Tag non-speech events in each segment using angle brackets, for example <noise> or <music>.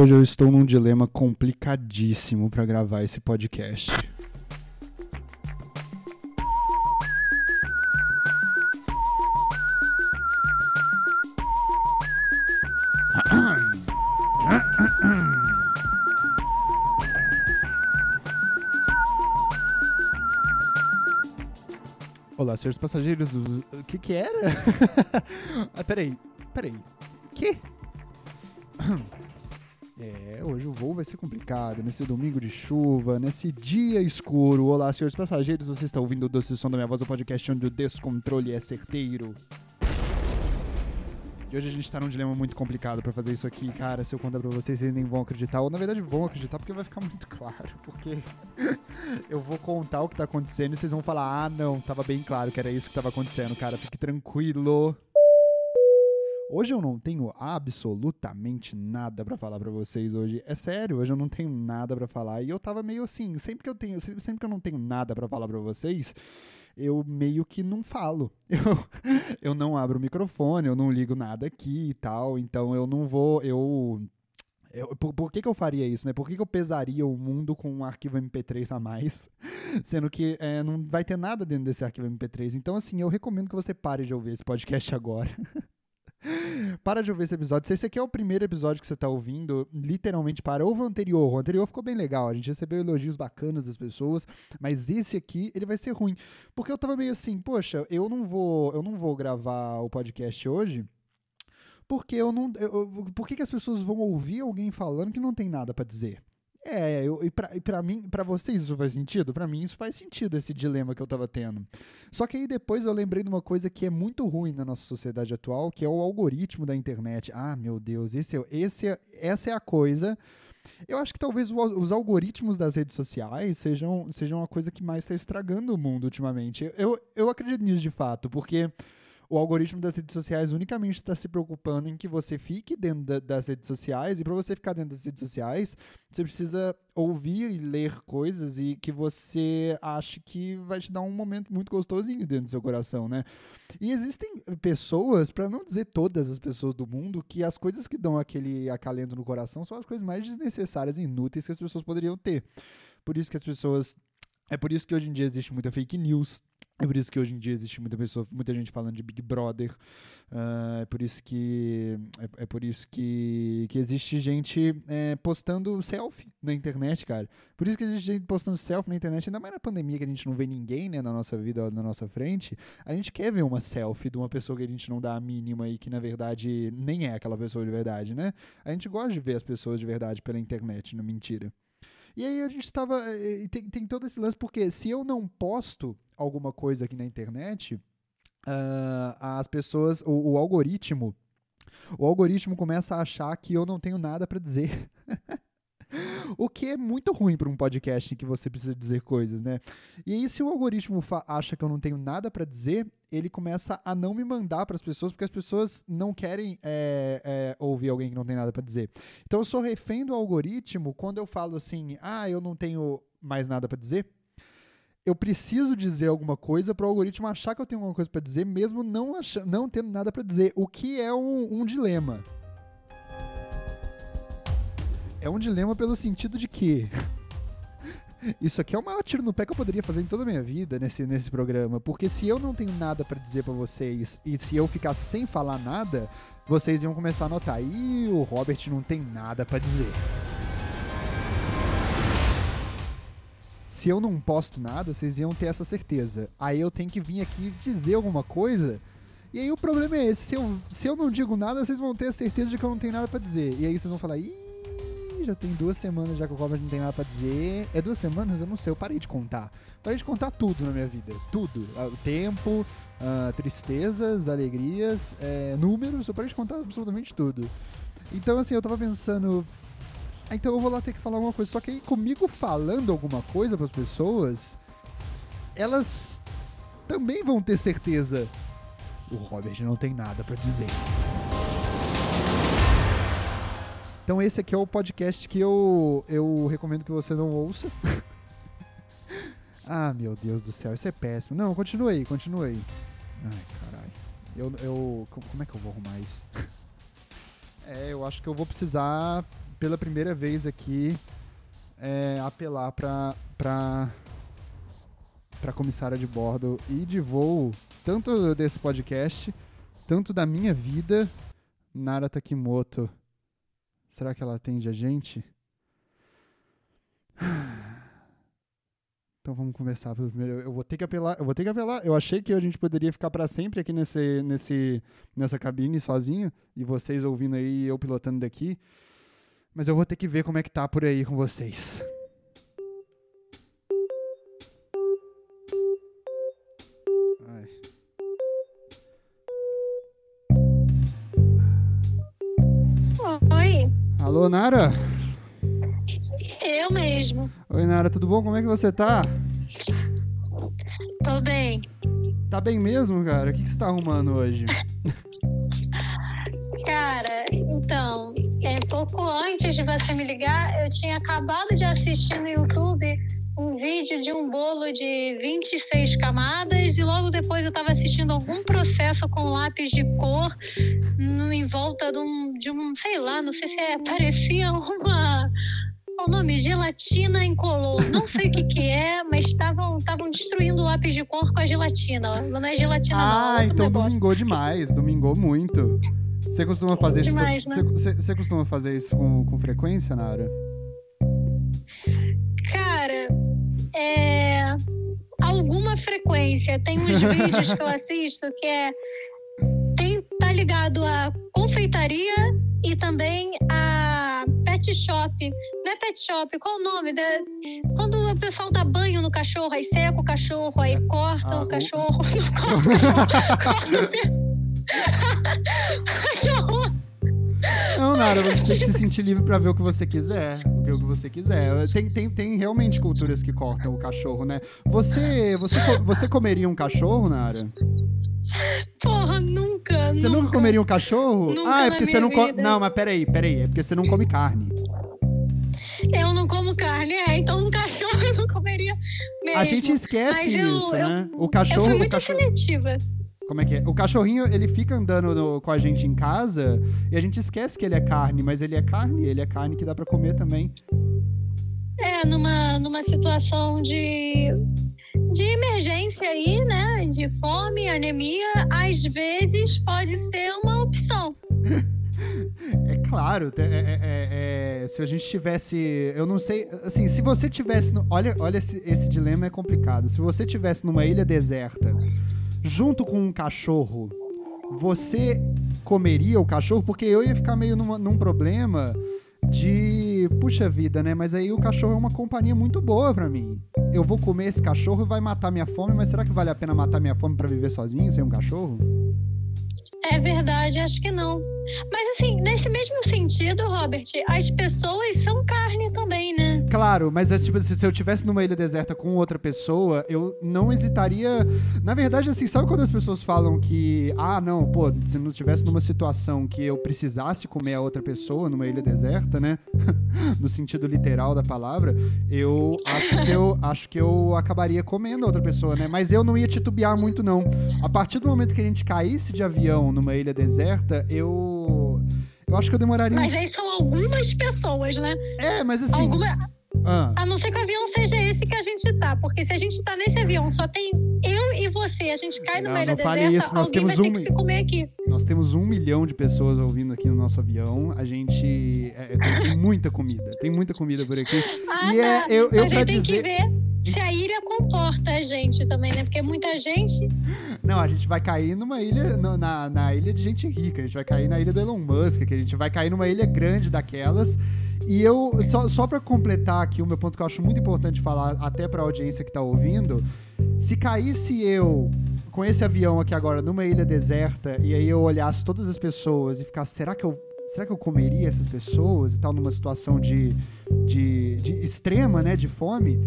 Hoje eu estou num dilema complicadíssimo para gravar esse podcast. Olá, senhores passageiros. O que que era? <laughs> ah, peraí, peraí. Que? É, hoje o voo vai ser complicado, nesse domingo de chuva, nesse dia escuro. Olá, senhores passageiros, vocês estão ouvindo o doce som da minha voz, o podcast onde o descontrole é certeiro. E hoje a gente tá num dilema muito complicado pra fazer isso aqui, cara. Se eu contar pra vocês, vocês nem vão acreditar. Ou na verdade vão acreditar porque vai ficar muito <laughs> claro. Porque <laughs> eu vou contar o que tá acontecendo e vocês vão falar: ah, não, tava bem claro que era isso que tava acontecendo, cara. Fique tranquilo. Hoje eu não tenho absolutamente nada pra falar pra vocês hoje. É sério, hoje eu não tenho nada pra falar. E eu tava meio assim, sempre que eu tenho, sempre que eu não tenho nada pra falar pra vocês, eu meio que não falo. <laughs> Eu, eu não abro o microfone, eu não ligo nada aqui e tal. Então eu não vou, eu eu, por, por, que, que eu faria isso, né? Por que, que eu pesaria o mundo com um arquivo MP3 a mais, <laughs> sendo que é, não vai ter nada dentro desse arquivo MP3? Então, assim, eu recomendo que você pare de ouvir esse podcast agora. <laughs> para de ouvir esse episódio. Se esse aqui é o primeiro episódio que você está ouvindo, literalmente para. Ouve o anterior. O anterior ficou bem legal. A gente recebeu elogios bacanas das pessoas. Mas esse aqui, ele vai ser ruim. Porque eu tava meio assim, poxa, eu não vou, eu não vou gravar o podcast hoje. Porque eu não. Eu, por que, que as pessoas vão ouvir alguém falando que não tem nada para dizer? É, eu, e pra, pra mim, para vocês isso faz sentido? Para mim isso faz sentido, esse dilema que eu tava tendo. Só que aí depois eu lembrei de uma coisa que é muito ruim na nossa sociedade atual, que é o algoritmo da internet. Ah, meu Deus, esse, é esse, é, essa é a coisa. Eu acho que talvez os algoritmos das redes sociais sejam, sejam a coisa que mais está estragando o mundo ultimamente. Eu, eu acredito nisso de fato, porque o algoritmo das redes sociais unicamente está se preocupando em que você fique dentro da, das redes sociais, e para você ficar dentro das redes sociais, você precisa ouvir e ler coisas e que você acha que vai te dar um momento muito gostosinho dentro do seu coração, né? E existem pessoas, para não dizer todas as pessoas do mundo, que as coisas que dão aquele acalento no coração são as coisas mais desnecessárias e inúteis que as pessoas poderiam ter. Por isso que as pessoas. É por isso que hoje em dia existe muita fake news, é por isso que hoje em dia existe muita pessoa, muita gente falando de Big Brother. Uh, é por isso que é, é, por isso que, que existe gente é, postando selfie na internet, cara. Por isso que existe gente postando selfie na internet, ainda mais na pandemia que a gente não vê ninguém, né, na nossa vida, na nossa frente. A gente quer ver uma selfie de uma pessoa que a gente não dá a mínima e que na verdade nem é aquela pessoa de verdade, né? A gente gosta de ver as pessoas de verdade pela internet, não mentira. E aí a gente estava. Tem, tem todo esse lance, porque se eu não posto alguma coisa aqui na internet, uh, as pessoas. O, o, algoritmo. O algoritmo começa a achar que eu não tenho nada para dizer. <laughs> o que é muito ruim para um podcast em que você precisa dizer coisas, né? E aí, se o algoritmo acha que eu não tenho nada para dizer, ele começa a não me mandar para as pessoas, porque as pessoas não querem é, é, ouvir alguém que não tem nada para dizer. Então, eu sou refém do algoritmo quando eu falo assim, ah, eu não tenho mais nada para dizer. Eu preciso dizer alguma coisa para o algoritmo achar que eu tenho alguma coisa para dizer, mesmo não, não tendo nada para dizer, o que é um, um dilema. É um dilema pelo sentido de que <laughs> isso aqui é o maior tiro no pé que eu poderia fazer em toda a minha vida nesse, nesse programa. Porque se eu não tenho nada para dizer para vocês e se eu ficar sem falar nada, vocês iam começar a notar. Ih, o Robert não tem nada para dizer. Se eu não posto nada, vocês iam ter essa certeza. Aí eu tenho que vir aqui dizer alguma coisa. E aí o problema é esse: se eu, se eu não digo nada, vocês vão ter a certeza de que eu não tenho nada para dizer. E aí vocês vão falar, ih já tem duas semanas já que o Robert não tem nada pra dizer. É duas semanas? Eu não sei, eu parei de contar. Parei de contar tudo na minha vida. Tudo. Ah, o tempo, uh, tristezas, alegrias, é, números, eu parei de contar absolutamente tudo. Então, assim, eu tava pensando. Ah, então eu vou lá ter que falar alguma coisa. Só que aí, comigo falando alguma coisa para as pessoas, elas também vão ter certeza. O Robert não tem nada para dizer. Então esse aqui é o podcast que eu, eu recomendo que você não ouça. <laughs> ah, meu Deus do céu, isso é péssimo. Não, continue aí, continue aí. Ai, caralho. Eu, eu, como é que eu vou arrumar isso? <laughs> é, eu acho que eu vou precisar pela primeira vez aqui, é, apelar pra, pra, pra comissária de bordo e de voo, tanto desse podcast, tanto da minha vida, Nara Takimoto. Será que ela atende a gente? Então vamos começar pelo primeiro. Eu vou ter que apelar. Eu vou ter que apelar. Eu achei que a gente poderia ficar para sempre aqui nesse, nesse, nessa cabine sozinho e vocês ouvindo aí eu pilotando daqui. Mas eu vou ter que ver como é que tá por aí com vocês. Ai. Oi, Alô, Nara? eu mesmo. Oi, Nara, tudo bom? Como é que você tá? Tô bem. Tá bem mesmo, cara? O que, que você tá arrumando hoje? <laughs> Cara, então, é, pouco antes de você me ligar, eu tinha acabado de assistir no YouTube um vídeo de um bolo de 26 camadas e logo depois eu tava assistindo algum processo com lápis de cor no, em volta de um, de um, sei lá, não sei se é, parecia uma. Qual o nome? Gelatina incolor. Não sei o que que é, mas estavam destruindo o lápis de cor com a gelatina. Não é gelatina, não. Ah, é outro então negócio. domingou demais, domingou muito. Você costuma fazer Demais, isso? né? Você, você- costuma fazer isso com, com frequência, Nara? Cara, é. Alguma frequência. Tem uns <laughs> vídeos que eu assisto que é. Tem, tá ligado a confeitaria e também a pet shop. Não é pet shop, qual o nome? Da... Quando o pessoal dá banho no cachorro, aí seca o cachorro, aí corta Ah, o o- cachorro. Não <laughs> corta o cachorro, <laughs> corta o. Não, Nara, você tem que se sentir livre pra ver o que você quiser. O que, o que você quiser. Tem, tem, tem realmente culturas que cortam o cachorro, né? Você, você, você comeria um cachorro, Nara? Porra, nunca. Você nunca comeria um cachorro? Nunca ah, é porque você não come. Não, mas peraí, peraí. É porque você não come carne. Eu não como carne, é. Então um cachorro <laughs> eu não comeria mesmo. A gente esquece Mas eu- isso, eu- né? O Eu cachorro. fui o muito cachorro... seletiva. Como é que é? O cachorrinho, ele fica andando no- com a gente em casa e a gente esquece que ele é carne, mas ele é carne, ele é carne que dá pra comer também. É, numa, numa situação de, de emergência aí, né? De fome, anemia, às vezes pode ser uma opção. <laughs> É claro, é- é- é- é, se a gente tivesse. Eu não sei. Assim, se você tivesse. no- olha, olha esse, esse dilema é complicado. Se você tivesse numa ilha deserta, junto com um cachorro, você comeria o cachorro? Porque eu ia ficar meio numa- num problema de. Puxa vida, né? Mas aí o cachorro é uma companhia muito boa pra mim. Eu vou comer esse cachorro e vai matar minha fome, mas será que vale a pena matar minha fome pra viver sozinho, sem um cachorro? É verdade, acho que não. Mas assim, nesse mesmo sentido, Robert, as pessoas são carne também, né? Claro, mas é, tipo, se se eu tivesse numa ilha deserta com outra pessoa, eu não hesitaria. Na verdade, assim, sabe quando as pessoas falam que, ah, não, pô, se não estivesse numa situação que eu precisasse comer a outra pessoa numa ilha deserta, né? <laughs> no sentido literal da palavra, eu acho que eu acho que eu acabaria comendo a outra pessoa, né? Mas eu não ia titubear muito, não. A partir do momento que a gente caísse de avião numa ilha deserta, eu. Eu acho que eu demoraria. Mas aí são algumas pessoas, né? É, mas assim. Alguma... Ah. A não ser que o avião seja esse que a gente tá. Porque se a gente tá nesse avião, só tem eu e você, a gente cai numa Não, ilha não deserta, isso, nós alguém vai temos ter um que se comer aqui. Nós temos um milhão de pessoas ouvindo aqui no nosso avião. A gente é, tem, tem muita comida. Tem muita comida por aqui. Ah, e é, tá. eu, eu pra aí tem dizer. que ver se a ilha comporta a gente também, né? Porque muita gente. Não, a gente vai cair numa ilha, na, na ilha de gente rica. A gente vai cair na ilha do Elon Musk, que a gente vai cair numa ilha grande daquelas. E eu, só, só pra completar aqui o meu ponto que eu acho muito importante falar, até pra audiência que tá ouvindo. Se caísse eu com esse avião aqui agora numa ilha deserta e aí eu olhasse todas as pessoas e ficasse, será que eu, será que eu comeria essas pessoas e tal numa situação de, de, de extrema, né, de fome?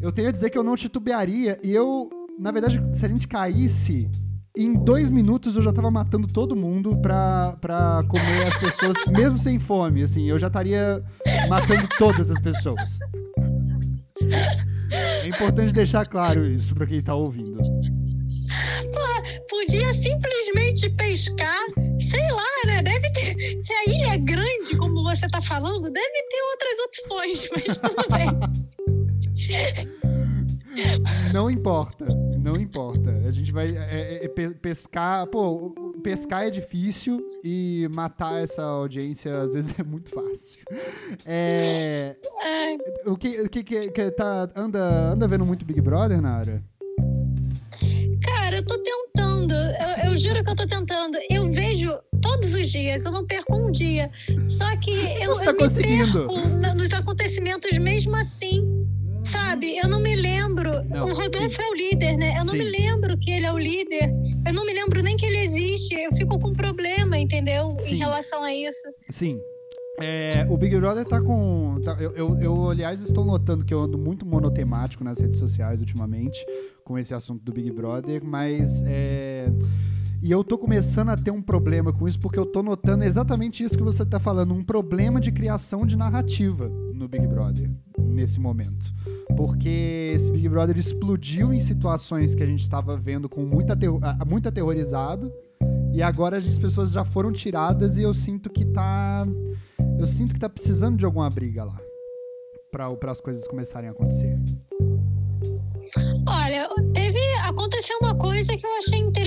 Eu tenho a dizer que eu não titubearia e eu, na verdade, se a gente caísse em dois minutos eu já tava matando todo mundo pra, pra comer as pessoas, <laughs> mesmo sem fome, assim, eu já estaria matando todas as pessoas. É importante deixar claro isso pra quem tá ouvindo. Podia simplesmente pescar, sei lá, né? Deve ter. Se a ilha é grande, como você tá falando, deve ter outras opções, mas tudo bem. <laughs> Não importa, não importa. A gente vai é, é, é pescar. Pô, pescar é difícil e matar essa audiência às vezes é muito fácil. É, o que, o que, que, que tá, anda, anda vendo muito Big Brother, Nara? Cara, eu tô tentando. Eu, eu, juro que eu tô tentando. Eu vejo todos os dias, eu não perco um dia. Só que <laughs> eu, Você tá eu conseguindo. perco nos acontecimentos mesmo assim. Sabe, eu não me lembro. Não, o Rodolfo sim. é o líder, né? Eu não sim. me lembro que ele é o líder. Eu não me lembro nem que ele existe. Eu fico com problema, entendeu? Sim. Em relação a isso. Sim. É, o Big Brother tá com. Tá, eu, eu, eu, aliás, estou notando que eu ando muito monotemático nas redes sociais ultimamente com esse assunto do Big Brother, mas. É, e eu tô começando a ter um problema com isso, porque eu tô notando exatamente isso que você tá falando, um problema de criação de narrativa no Big Brother, nesse momento. Porque esse Big Brother explodiu em situações que a gente estava vendo com muito, muito aterrorizado, e agora as pessoas já foram tiradas e eu sinto que tá. Eu sinto que tá precisando de alguma briga lá. para as coisas começarem a acontecer. Olha, teve aconteceu uma coisa que eu achei interessante.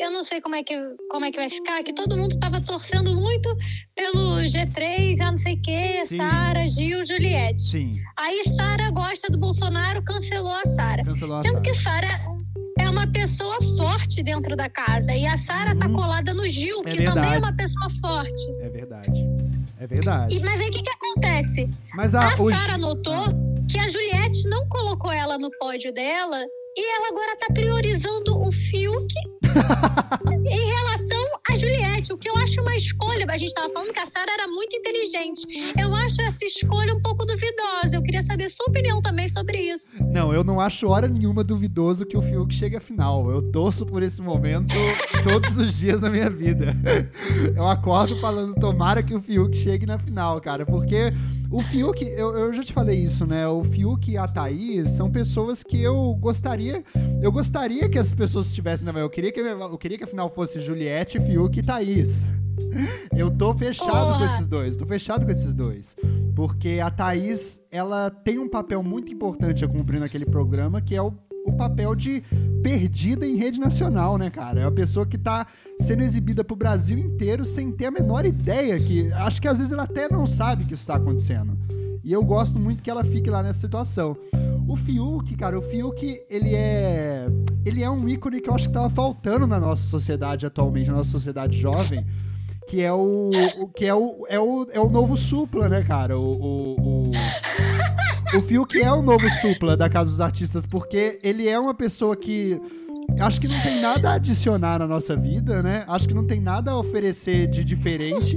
Eu não sei como é que como é que vai ficar, que todo mundo estava torcendo muito pelo G3, a não sei o quê, Sara, Gil, Juliette. Sim. Aí Sara gosta do Bolsonaro, cancelou a Sara. Sendo Sarah. que Sara é uma pessoa forte dentro da casa e a Sara tá uhum. colada no Gil, é que verdade. também é uma pessoa forte. É verdade. É verdade. E, mas aí o que, que acontece? Mas a, a Sara notou ah. que a Juliette não colocou ela no pódio dela e ela agora tá priorizando o Fiuk <laughs> em relação a Juliette, o que eu acho uma escolha. A gente estava falando que a Sara era muito inteligente. Eu acho essa escolha um pouco duvidosa. Eu queria saber sua opinião também sobre isso. Não, eu não acho hora nenhuma duvidoso que o Fiuk chegue à final. Eu torço por esse momento <laughs> todos os dias da minha vida. Eu acordo falando, tomara que o Fiuk chegue na final, cara, porque o Fiuk, eu, eu já te falei isso, né? O Fiuk e a Thaís são pessoas que eu gostaria. Eu gostaria que as pessoas estivessem na. Eu queria que, eu queria que a final fosse Juliette, Fiuk e Thaís. Eu tô fechado com esses dois, tô fechado com esses dois. Porque a Thaís, ela tem um papel muito importante a cumprir naquele programa, que é o o papel de perdida em rede nacional, né, cara? É a pessoa que tá sendo exibida pro Brasil inteiro sem ter a menor ideia que. Acho que às vezes ela até não sabe que isso tá acontecendo. E eu gosto muito que ela fique lá nessa situação. O Fiuk, cara, o Fiuk, ele é. Ele é um ícone que eu acho que tava faltando na nossa sociedade atualmente, na nossa sociedade jovem. Que é o. o que é o, é o. É o novo Supla, né, cara? o, o, o Fiuk é o novo supla da Casa dos Artistas, porque ele é uma pessoa que acho que não tem nada a adicionar na nossa vida, né? Acho que não tem nada a oferecer de diferente,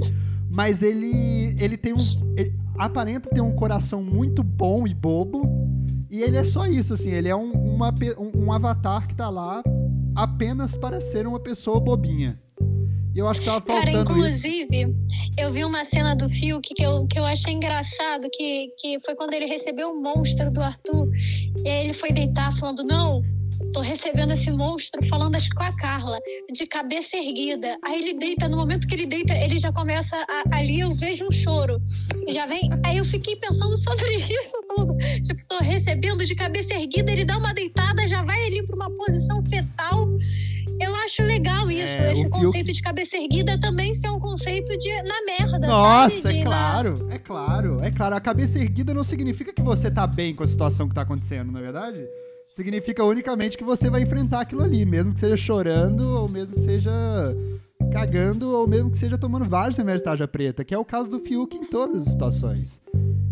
mas ele ele tem um ele aparenta ter um coração muito bom e bobo, e ele é só isso assim, ele é um, uma, um, um avatar que tá lá apenas para ser uma pessoa bobinha. E eu acho que tava faltando Cara, inclusive, isso. eu vi uma cena do Fiuk que eu, que eu achei engraçado, que, que foi quando ele recebeu o monstro do Arthur. E aí ele foi deitar falando, não, tô recebendo esse monstro, falando acho com a Carla, de cabeça erguida. Aí ele deita, no momento que ele deita, ele já começa, a, ali eu vejo um choro. Já vem, aí eu fiquei pensando sobre <laughs> isso tudo. Tipo, tô recebendo de cabeça erguida, ele dá uma deitada, já vai ali pra uma posição fetal acho legal isso. É, esse conceito de cabeça erguida também ser um conceito de na merda. Nossa, sabe? é claro, na... é claro, é claro. A cabeça erguida não significa que você tá bem com a situação que tá acontecendo, não é verdade? Significa unicamente que você vai enfrentar aquilo ali, mesmo que seja chorando, ou mesmo que seja cagando, ou mesmo que seja tomando vários remédios de tarja preta, que é o caso do Fiuk em todas as situações.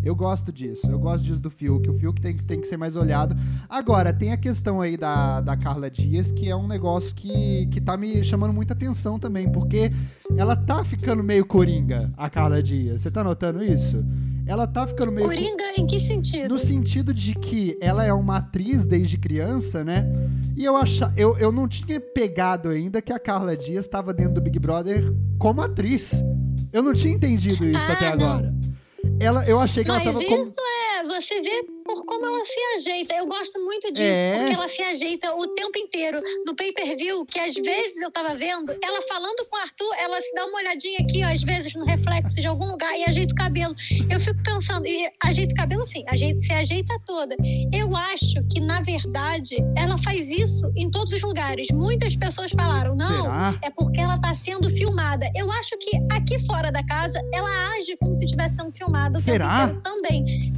Eu gosto disso, eu gosto disso do Fiuk. O Fiuk tem, tem que ser mais olhado. Agora, tem a questão aí da, da Carla Dias, que é um negócio que, que tá me chamando muita atenção também, porque ela tá ficando meio coringa, a Carla Dias. Você tá notando isso? Ela tá ficando meio. Coringa em que sentido? No sentido de que ela é uma atriz desde criança, né? E eu, acha... eu, eu não tinha pegado ainda que a Carla Dias estava dentro do Big Brother como atriz. Eu não tinha entendido isso ah, até não. agora. Ela, eu achei que Mas ela tava isso é você vê por como ela se ajeita. Eu gosto muito disso, É. porque ela se ajeita o tempo inteiro. No pay-per-view, que às vezes eu tava vendo, ela falando com o Arthur, ela se dá uma olhadinha aqui, ó, às vezes no reflexo de algum lugar e ajeita o cabelo. Eu fico pensando, e ajeita o cabelo sim, ajeita, se ajeita toda. Eu acho que, na verdade, ela faz isso em todos os lugares. Muitas pessoas falaram, não, Será? é porque ela tá sendo filmada. Eu acho que aqui fora da casa, ela age como se estivesse sendo filmada Será? também.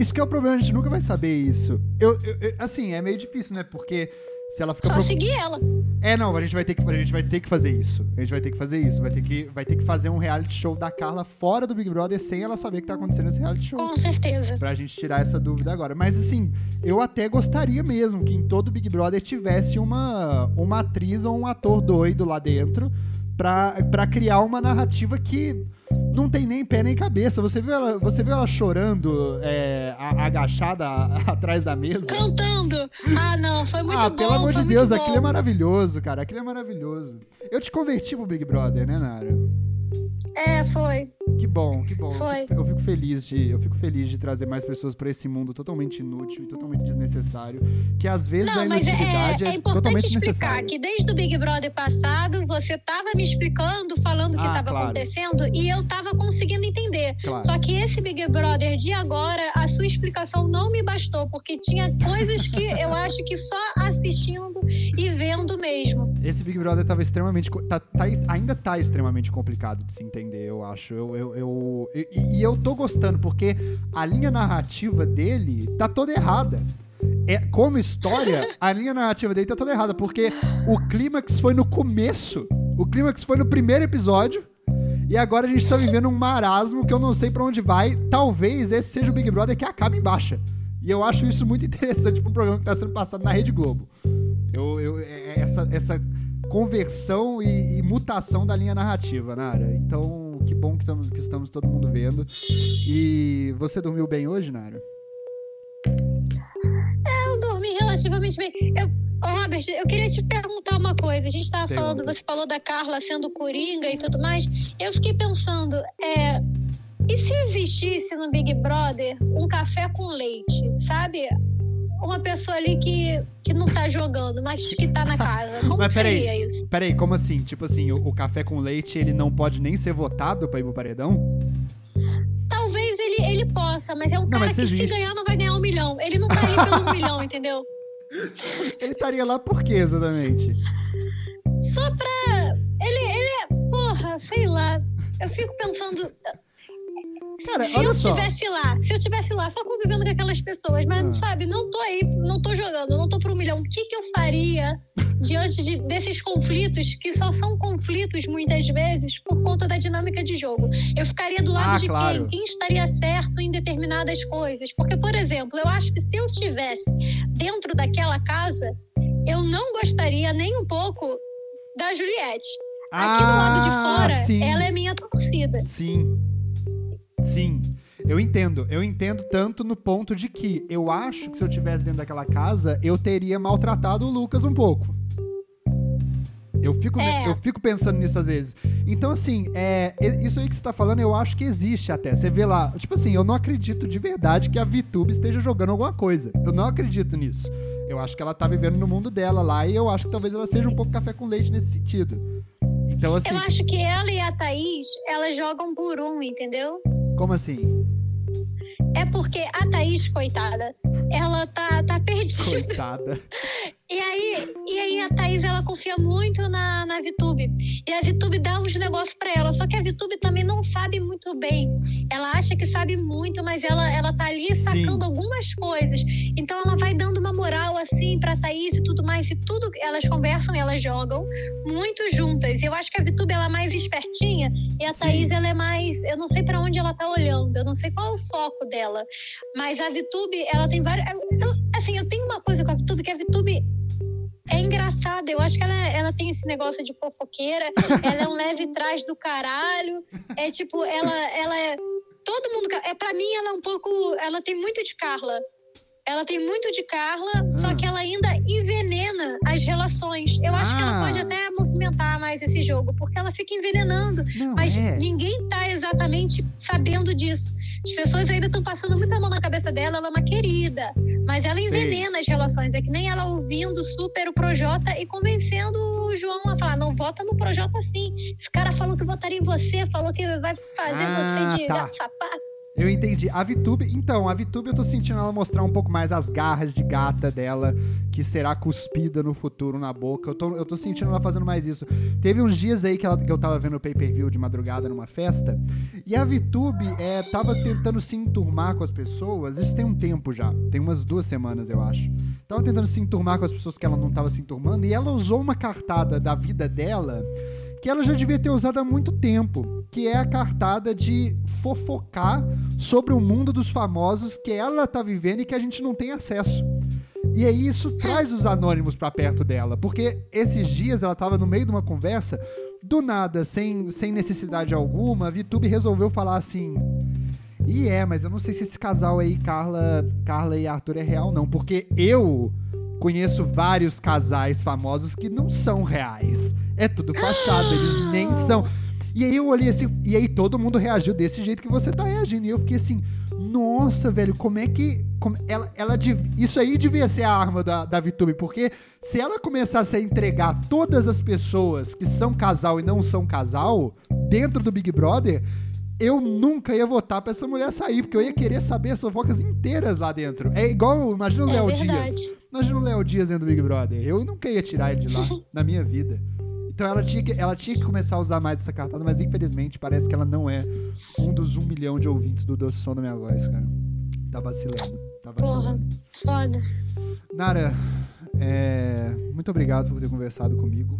Isso que é o problema, a gente nunca vai saber isso. Eu, eu- eu- assim, é meio difícil, né? Porque se ela fica Só pro- seguir ela. É, não, a gente vai ter que a gente vai ter que fazer isso. A gente vai ter que fazer isso, vai ter que vai ter que fazer um reality show da Carla fora do Big Brother sem ela saber que tá acontecendo esse reality show. Com certeza. Pra gente tirar essa dúvida agora. Mas assim, eu até gostaria mesmo que em todo Big Brother tivesse uma, uma atriz ou um ator doido lá dentro pra, pra criar uma narrativa que não tem nem pé nem cabeça. Você viu ela, você viu ela chorando é, agachada <laughs> atrás da mesa? Cantando. Ah, não, foi muito ah, bom. pelo amor de Deus, bom. aquilo é maravilhoso, cara. Aquilo é maravilhoso. Eu te converti pro Big Brother, né, Nara? É, foi. Que bom, que bom. Foi. Eu fico, feliz de, eu fico feliz de trazer mais pessoas pra esse mundo totalmente inútil e totalmente desnecessário, que às vezes a Não, mas é, inutilidade é, é importante totalmente explicar que desde o Big Brother passado, você tava me explicando, falando o que Ah, estava claro. acontecendo, e eu tava conseguindo entender. Claro. Só que esse Big Brother de agora, a sua explicação não me bastou, porque tinha coisas que eu acho que só assistindo e vendo mesmo. Esse Big Brother tava extremamente. Tá, tá- ainda tá extremamente complicado de se entender, eu acho. Eu, eu, eu- e, e eu tô gostando, porque a linha narrativa dele tá toda errada. É, como história, <laughs> a linha narrativa dele tá toda errada, porque o clímax foi no começo. O clímax foi no primeiro episódio. E agora a gente tá vivendo um marasmo que eu não sei pra onde vai. Talvez esse seja o Big Brother que acaba em baixa. E eu acho isso muito <laughs> interessante um programa que tá sendo passado na Rede Globo. Eu, eu- é- é essa, essa conversão e, e mutação da linha narrativa, Nara. Então, que bom que estamos, que estamos todo mundo vendo. E você dormiu bem hoje, Nara? Eu dormi relativamente bem. Eu, Ô, Robert, eu queria te perguntar uma coisa. A gente tava Pergunta. falando, você falou da Carla sendo coringa e tudo mais. Eu fiquei pensando, é, e se existisse no Big Brother um café com leite, sabe? Uma pessoa ali que, que não tá jogando, mas que tá na casa. Como Mas peraí. seria isso? Peraí, como assim? Tipo assim, o, o café com leite, ele não pode nem ser votado pra ir pro paredão? Talvez ele, ele possa, mas é um Não, cara que se existe. ganhar não vai ganhar um milhão. Ele não tá aí pelo um <laughs> milhão, entendeu? Ele estaria lá por quê, exatamente? Só pra. Ele, ele é. Porra, sei lá. Eu fico pensando. Cara, Se eu só. tivesse lá, se eu tivesse lá, só convivendo com aquelas pessoas, mas Ah. sabe, não tô aí, não tô jogando, não tô pro um milhão. O que que eu faria <laughs> diante de- desses conflitos, que só são conflitos muitas vezes por conta da dinâmica de jogo? Eu ficaria do lado Ah, de claro. quem? Quem estaria certo em determinadas coisas? Porque, por exemplo, eu acho que se eu tivesse dentro daquela casa, eu não gostaria nem um pouco da Juliette. Aqui do lado de Ah, fora, sim. ela é minha torcida. Sim. Sim. Eu entendo. Eu entendo tanto no ponto de que eu acho que se eu tivesse dentro daquela casa, eu teria maltratado o Lucas um pouco. Eu fico, É. eu fico pensando nisso às vezes. Então, assim, é, isso aí que você tá falando, eu acho que existe até. Você vê lá, tipo assim, eu não acredito de verdade que a VTube esteja jogando alguma coisa. Eu não acredito nisso. Eu acho que ela tá vivendo no mundo dela lá e eu acho que talvez ela seja um pouco café com leite nesse sentido. Então, assim, Eu acho que ela e a Thaís, elas jogam por um, entendeu? Como assim? É porque a Thaís, coitada, ela tá, tá perdida. Coitada. <laughs> E aí, e aí a Thaís, ela confia muito na, na VTube. E a VTube dá uns negócios pra ela. Só que a VTube também não sabe muito bem. Ela acha que sabe muito, mas ela, ela tá ali sacando algumas coisas. Então ela vai dando uma moral assim pra Thaís e tudo mais. E tudo elas conversam e elas jogam muito juntas. E eu acho que a VTube ela é mais espertinha e a Sim. Thaís ela é mais. Eu não sei pra onde ela tá olhando. Eu não sei qual é o foco dela. Mas a VTube, ela tem várias. assim, eu tenho uma coisa com a VTube que a VTube é engraçada. Eu acho que ela, ela tem esse negócio de fofoqueira. ela é um leve trás do caralho. É tipo, ela, ela é. Todo mundo. É, pra mim, ela é um pouco. Ela tem muito de Carla. Ela tem muito de Carla, só Ah. que ela ainda envenena as relações. Eu acho que ela Ah. pode até movimentar mais esse jogo, porque ela fica envenenando. Não, Mas é. ninguém tá exatamente sabendo disso. As pessoas ainda estão passando muita mão na cabeça dela, ela é uma querida. Mas ela envenena Sim. as relações. É que nem ela ouvindo super o Projota e convencendo o João a falar: não, vota no Projota sim. Esse cara falou que votaria em você, falou que vai fazer ah, você de tá. gato sapato. Eu entendi. A VTube, então, a VTube eu tô sentindo ela mostrar um pouco mais as garras de gata dela, que será cuspida no futuro na boca. Eu tô, eu tô sentindo ela fazendo mais isso. Teve uns dias aí que, ela, que eu tava vendo o pay-per-view de madrugada numa festa, e a VTube é, tava tentando se enturmar com as pessoas, isso tem um tempo já, tem umas duas semanas eu acho. Tava tentando se enturmar com as pessoas que ela não tava se enturmando, e ela usou uma cartada da vida dela que ela já devia ter usado há muito tempo, que é a cartada de fofocar sobre o mundo dos famosos que ela tá vivendo e que a gente não tem acesso. E aí isso <laughs> traz os anônimos para perto dela, porque esses dias ela tava no meio de uma conversa, do nada, sem, sem necessidade alguma, a VTube resolveu falar assim: "E é, mas eu não sei se esse casal aí, Carla, Carla e Arthur é real não, porque eu conheço vários casais famosos que não são reais. É tudo fachada, eles nem são. E aí eu olhei assim, e aí todo mundo reagiu desse jeito que você tá reagindo. E eu fiquei assim, nossa, velho, como é que. Como, ela, ela, isso aí devia ser a arma da, da VTube, porque se ela começasse a entregar todas as pessoas que são casal e não são casal dentro do Big Brother, eu nunca ia votar pra essa mulher sair, porque eu ia querer saber as fofocas inteiras lá dentro. É igual, imagina o é Léo Dias. Imagina o Léo Dias dentro do Big Brother. Eu nunca ia tirar ele de lá <laughs> na minha vida. Então ela tinha, que, ela tinha que começar a usar mais essa cartada, mas infelizmente parece que ela não é um dos um milhão de ouvintes do Doce Som da Minha Voz, cara. Tá vacilando. Tá vacilando. Porra, foda. Nara, é, muito obrigado por ter conversado comigo.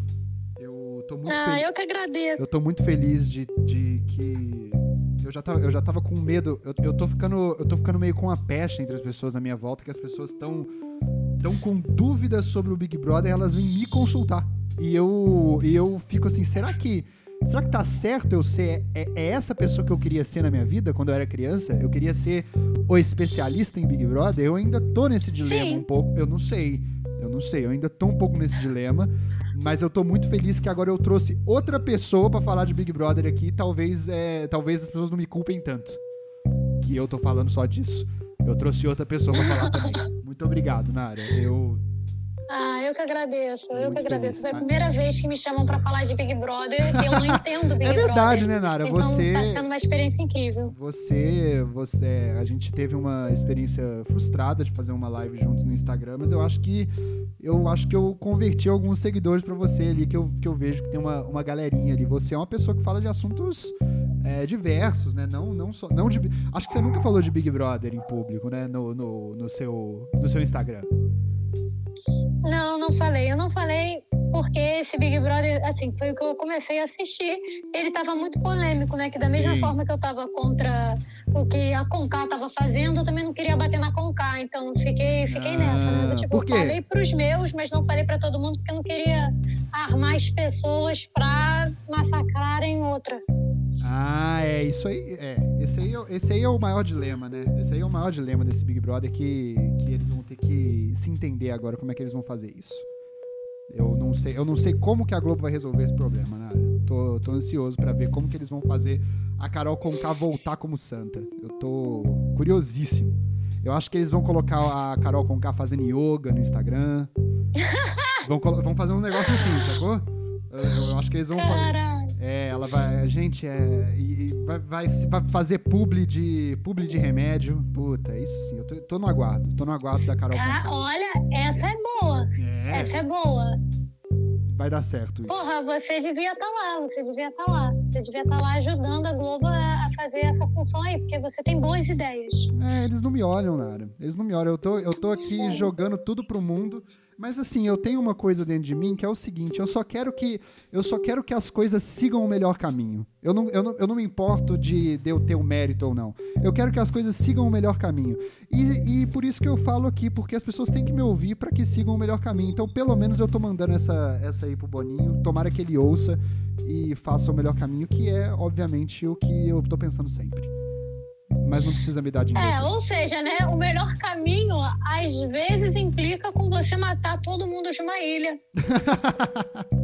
Eu tô muito Ah, eu que agradeço. Eu tô muito feliz de, de que eu já tava, eu já tava com medo. Eu, eu, tô ficando, eu tô ficando meio com a peste entre as pessoas na minha volta, que as pessoas estão tão com dúvidas sobre o Big Brother, elas vêm me consultar. E eu, e eu fico assim, será que. Será que tá certo eu ser. É, é, essa pessoa que eu queria ser na minha vida quando eu era criança? Eu queria ser o especialista em Big Brother? Eu ainda tô nesse dilema Sim. um pouco. Eu não sei. Eu não sei. Eu ainda tô um pouco nesse dilema. Mas eu tô muito feliz que agora eu trouxe outra pessoa para falar de Big Brother aqui. Talvez, é, talvez as pessoas não me culpem tanto. Que eu tô falando só disso. Eu trouxe outra pessoa pra falar também. Muito obrigado, Nara. Eu ah, eu que agradeço, eu Muito que agradeço. Feliz. É a primeira vez que me chamam para falar de Big Brother e eu não <laughs> entendo Big Brother. É verdade, Brother. né, Nara? Então, você. Tá sendo uma experiência incrível. Você, você. A gente teve uma experiência frustrada de fazer uma live junto no Instagram, mas eu acho que. Eu acho que eu converti alguns seguidores para você ali, que eu, que eu vejo que tem uma, uma galerinha ali. Você é uma pessoa que fala de assuntos é, diversos, né? Não, não só. Não de, acho que você nunca falou de Big Brother em público, né? No, no, no, seu, no seu Instagram. Não, não falei. Eu não falei porque esse Big Brother, assim, foi o que eu comecei a assistir. Ele estava muito polêmico, né? Que da mesma Sim. forma que eu estava contra o que a Conká estava fazendo, eu também não queria bater na Conká. Então fiquei, fiquei ah, nessa, né? Eu, tipo, por quê? falei pros meus, mas não falei para todo mundo porque eu não queria armar as pessoas para massacrarem outra. Ah, é isso aí. É, esse aí, é esse aí é o maior dilema, né? Esse aí é o maior dilema desse Big Brother que, que vão ter que se entender agora como é que eles vão fazer isso. Eu não sei, eu não sei como que a Globo vai resolver esse problema, né? Tô, tô ansioso para ver como que eles vão fazer a Carol Conká voltar como santa. Eu tô curiosíssimo. Eu acho que eles vão colocar a Carol Conká fazendo yoga no Instagram. <laughs> vão, vão fazer um negócio assim, sacou? Eu, eu acho que eles vão fazer. É, ela vai. Gente, é. E, vai, vai, vai, fazer publi de, publi de remédio. Puta, isso sim. Eu tô, tô no aguardo. Tô no aguardo da Carol. Ah, olha, essa é boa. É. Essa é boa. Vai dar certo isso. Porra, você devia estar tá lá. Você devia estar tá lá. Você devia estar tá lá ajudando a Globo a fazer essa função aí, porque você tem boas ideias. É, eles não me olham, Nara. Eles não me olham. Eu tô, eu tô aqui jogando tudo pro mundo. Mas assim, eu tenho uma coisa dentro de mim que é o seguinte, eu só quero que eu só quero que as coisas sigam o melhor caminho. Eu não, eu não, eu não me importo de, de eu ter o mérito ou não. Eu quero que as coisas sigam o melhor caminho. E, e por isso que eu falo aqui, porque as pessoas têm que me ouvir para que sigam o melhor caminho. Então, pelo menos eu tô mandando essa, essa aí pro Boninho. Tomara que ele ouça e faça o melhor caminho, que é, obviamente, o que eu tô pensando sempre mas não precisa me dar dinheiro. É, ou seja, né, o melhor caminho às vezes implica com você matar todo mundo de uma ilha. <laughs>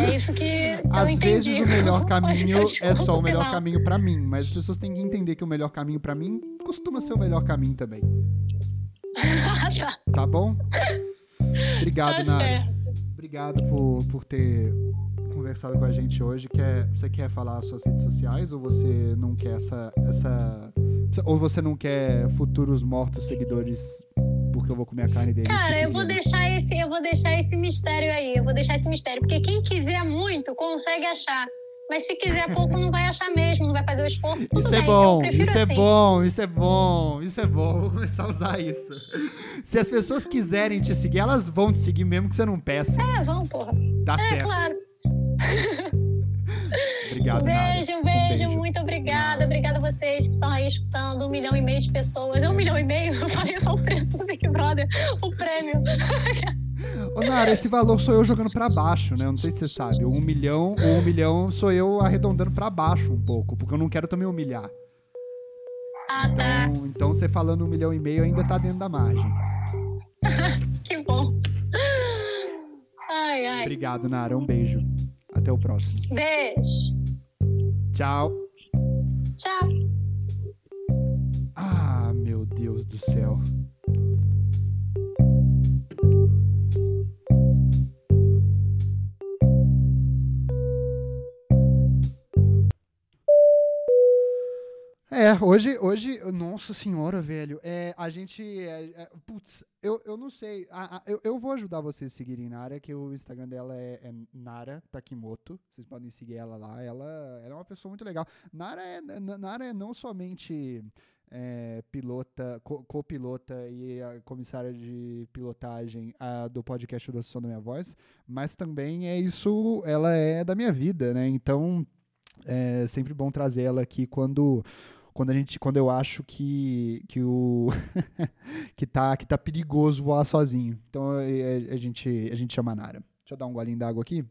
É isso que Às entendi. vezes o melhor <laughs> caminho é só o melhor final. caminho pra mim, mas as pessoas têm que entender que o melhor caminho pra mim costuma ser o melhor caminho também. tá, <laughs> Tá bom? Obrigado, tá Nara. Obrigado por, por ter conversado com a gente hoje. Quer, você quer falar as suas redes sociais ou você não quer essa, essa. Ou você não quer futuros mortos seguidores porque eu vou comer a carne deles? Cara, eu vou deixar esse, eu vou deixar esse mistério aí. Eu vou deixar esse mistério, porque quem quiser muito consegue achar. Mas se quiser pouco, não vai achar mesmo, não vai fazer o esforço. Tudo Isso bem, é então eu bom, prefiro isso é assim. bom, isso é bom, isso é bom. Vou começar a usar isso. Se as pessoas quiserem te seguir, elas vão te seguir mesmo que você não peça. É, vamos, porra. Dá É, certo. claro. <laughs> Obrigado, Um Nara. beijo, um beijo, beijo. muito obrigada. Obrigada a vocês que estão aí escutando. Um milhão e meio de pessoas. Um milhão e meio? Eu falei só o preço do Big Brother, o prêmio. <laughs> Ô, Nara, esse valor sou eu jogando pra baixo, né? Eu não sei se você sabe. Um milhão ou um milhão sou eu arredondando pra baixo um pouco, porque eu não quero também humilhar. Ah, tá. Então, então você falando um milhão e meio ainda tá dentro da margem. <laughs> Que bom. Ai, ai. Obrigado, Nara. Um beijo. Até o próximo. Beijo. Tchau. Tchau. Ah, meu Deus do céu. É, hoje, hoje, nossa senhora, velho, é, a gente, é, é, putz, eu, eu não sei, a- a- eu, eu vou ajudar vocês a seguirem Nara, que o Instagram dela é, é Nara Takimoto, vocês podem seguir ela lá, ela, ela é uma pessoa muito legal. Nara é, Nara é não somente é, pilota, co- copilota e a comissária de pilotagem ah, do podcast do Som da Minha Voz, mas também é isso, ela é da minha vida, né? Então é sempre bom trazer ela aqui quando quando a gente quando eu acho que que o <laughs> que tá que tá perigoso voar sozinho. Então a, a- gente a gente chama a Nara. Deixa eu dar um golinho d'água aqui.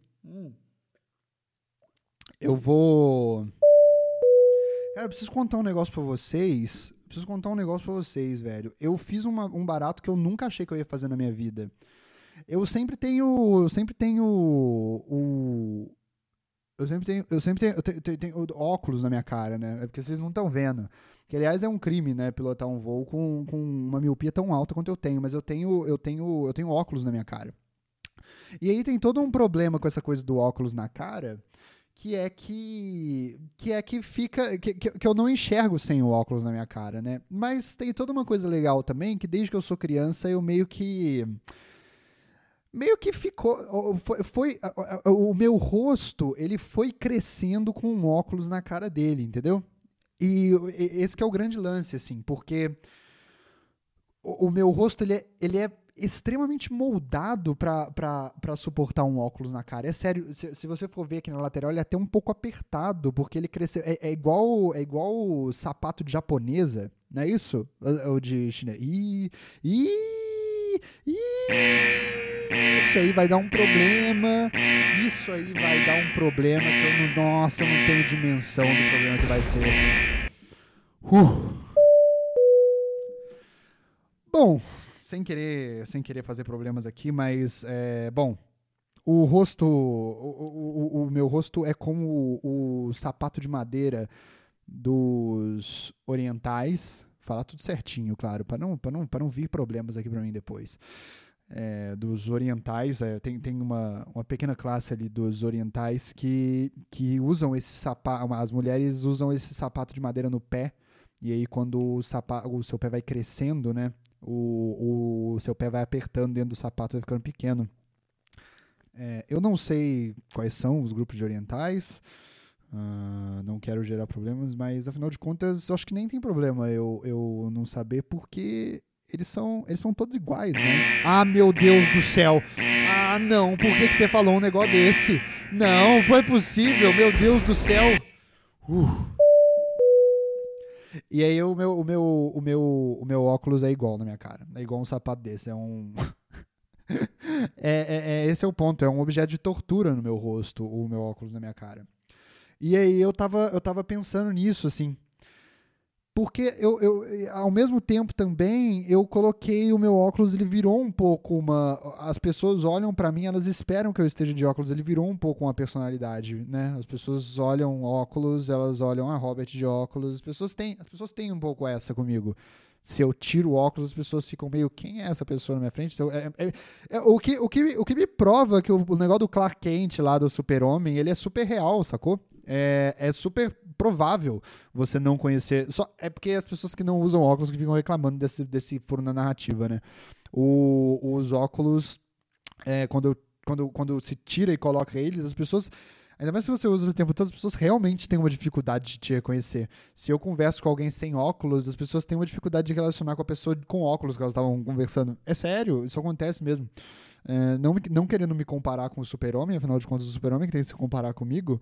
Eu vou Cara, eu preciso contar um negócio pra vocês. Preciso contar um negócio pra vocês, velho. Eu fiz uma- um barato que eu nunca achei que eu ia fazer na minha vida. Eu sempre tenho. Eu sempre tenho o. Eu sempre tenho. Eu sempre tenho, eu tenho, tenho- tenho óculos na minha cara, né? É porque vocês não estão vendo. Que aliás é um crime, né? Pilotar um voo com, com uma miopia tão alta quanto eu tenho. Mas eu tenho, eu tenho. Eu tenho óculos na minha cara. E aí tem todo um problema com essa coisa do óculos na cara que é que que é que fica que, que, eu não enxergo sem o óculos na minha cara, né? Mas tem toda uma coisa legal também que desde que eu sou criança eu meio que meio que ficou foi, foi o meu rosto ele foi crescendo com um óculos na cara dele, entendeu? E e- esse que é o grande lance assim, porque o, meu rosto ele é, ele é extremamente moldado pra suportar um óculos na cara. É sério, se, se você for ver aqui na lateral, ele é até um pouco apertado, porque ele cresceu. É, é igual é igual o sapato de japonesa, não é isso? O, o de chinês. Ih, ih, isso aí vai dar um problema. Isso aí vai dar um problema que eu. Nossa, eu não tenho dimensão do problema que vai ser. Uh. Bom, sem querer, sem querer fazer problemas aqui, mas é, bom, o rosto, o, o- o- meu rosto é como o, o sapato de madeira dos orientais. Falar tudo certinho, claro, para não, não, não vir problemas aqui para mim depois. É, dos orientais, é, tem, tem uma, uma pequena classe ali dos orientais que, que usam esse sapato, as mulheres usam esse sapato de madeira no pé, e aí quando o, sapa, o seu pé vai crescendo, né, o, o seu pé vai apertando dentro do sapato, vai ficando pequeno. É, eu não sei quais são os grupos de orientais, ah, não quero gerar problemas, mas afinal de contas, acho que nem tem problema eu, eu não saber, porque eles são, eles são todos iguais, né? Ah, meu Deus do céu! Ah, não, por que, que você falou um negócio desse? Não, é possível, meu Deus do céu! Uh. E aí o meu, o, meu, o, meu, o meu óculos é igual na minha cara. É igual um sapato desse. É um. <laughs> é, é- é- esse é o ponto. É um objeto de tortura no meu rosto, o meu óculos na minha cara. E aí eu tava, eu tava pensando nisso, assim. Porque eu, eu, ao mesmo tempo também, eu coloquei o meu óculos, ele virou um pouco uma. As pessoas olham para mim, elas esperam que eu esteja de óculos, ele virou um pouco uma personalidade, né? As pessoas olham óculos, elas olham a Robert de óculos, as pessoas têm, as pessoas têm um pouco essa comigo. Se eu tiro o óculos, as pessoas ficam meio, quem é essa pessoa na minha frente? Eu, é, é, é, o, que, o, que, o que me prova que o, o negócio do Clark Kent lá do Super-Homem, ele é super real, sacou? é, é super provável você não conhecer. Só é porque as pessoas que não usam óculos que ficam reclamando desse, desse furo na narrativa, né? O, os óculos, é, quando, quando, quando se tira e coloca eles, as pessoas. Ainda mais se você usa o tempo todo, as pessoas realmente têm uma dificuldade de te reconhecer. Se eu converso com alguém sem óculos, as pessoas têm uma dificuldade de relacionar com a pessoa com óculos que elas estavam conversando. É sério, isso acontece mesmo. É, não, não querendo me comparar com o super-homem, afinal de contas, o super-homem que tem que se comparar comigo,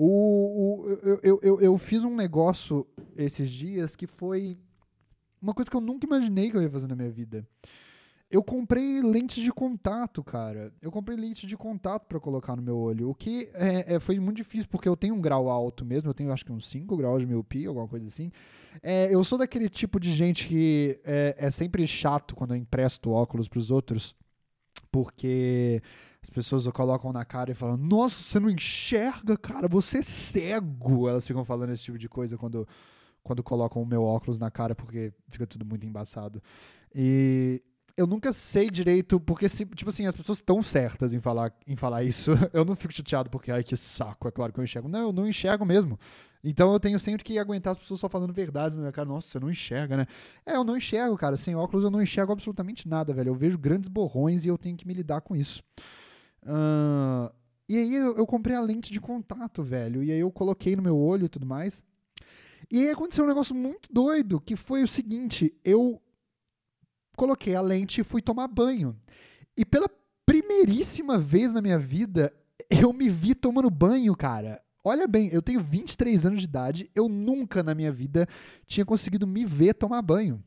o, o, eu, eu, eu fiz um negócio esses dias que foi uma coisa que eu nunca imaginei que eu ia fazer na minha vida. Eu comprei lentes de contato, cara. Eu comprei lente de contato para colocar no meu olho. O que é, é, foi muito difícil, porque eu tenho um grau alto mesmo. Eu tenho acho que uns 5 graus de miopia, alguma coisa assim. É, eu sou daquele tipo de gente que é, é sempre chato quando eu empresto óculos para os outros. Porque as pessoas colocam na cara e falam: Nossa, você não enxerga, cara, você é cego. Elas ficam falando esse tipo de coisa quando, quando colocam o meu óculos na cara, porque fica tudo muito embaçado. E eu nunca sei direito, porque, se, tipo assim, as pessoas estão certas em falar, em falar isso. <laughs> Eu não fico chateado porque, ai, que saco, é claro que eu enxergo. Não, eu não enxergo mesmo. Então eu tenho sempre que aguentar as pessoas só falando verdades na minha cara. Nossa, você não enxerga, né? É, eu não enxergo, cara. Sem óculos eu não enxergo absolutamente nada, velho. Eu vejo grandes borrões e eu tenho que me lidar com isso. Uh, e aí eu, eu, comprei a lente de contato, velho. E aí eu coloquei no meu olho e tudo mais. E aí aconteceu um negócio muito doido, que foi o seguinte, eu coloquei a lente e fui tomar banho. E pela primeiríssima vez na minha vida, eu me vi tomando banho, cara. Olha bem, eu tenho 23 anos de idade, eu nunca na minha vida tinha conseguido me ver tomar banho.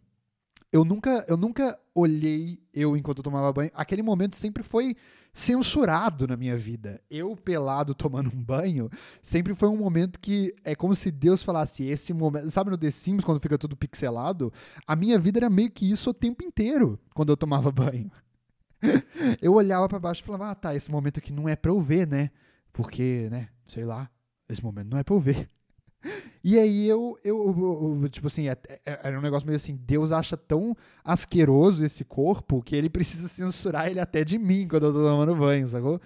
Eu nunca, eu nunca olhei eu enquanto eu tomava banho. Aquele momento sempre foi censurado na minha vida. Eu pelado tomando um banho, sempre foi um momento que é como se Deus falasse esse momento, sabe no The Sims quando fica tudo pixelado? A minha vida era meio que isso o tempo inteiro quando eu tomava <laughs> banho. eu olhava para baixo e falava: "Ah, tá, esse momento aqui não é para eu ver, né? Porque, né, sei lá, esse momento não é para eu ver". <laughs> E aí eu, eu, eu, tipo assim, é, é, era um negócio meio assim, Deus acha tão asqueroso esse corpo que ele precisa <laughs> censurar ele até de mim quando eu tô tomando banho, sacou?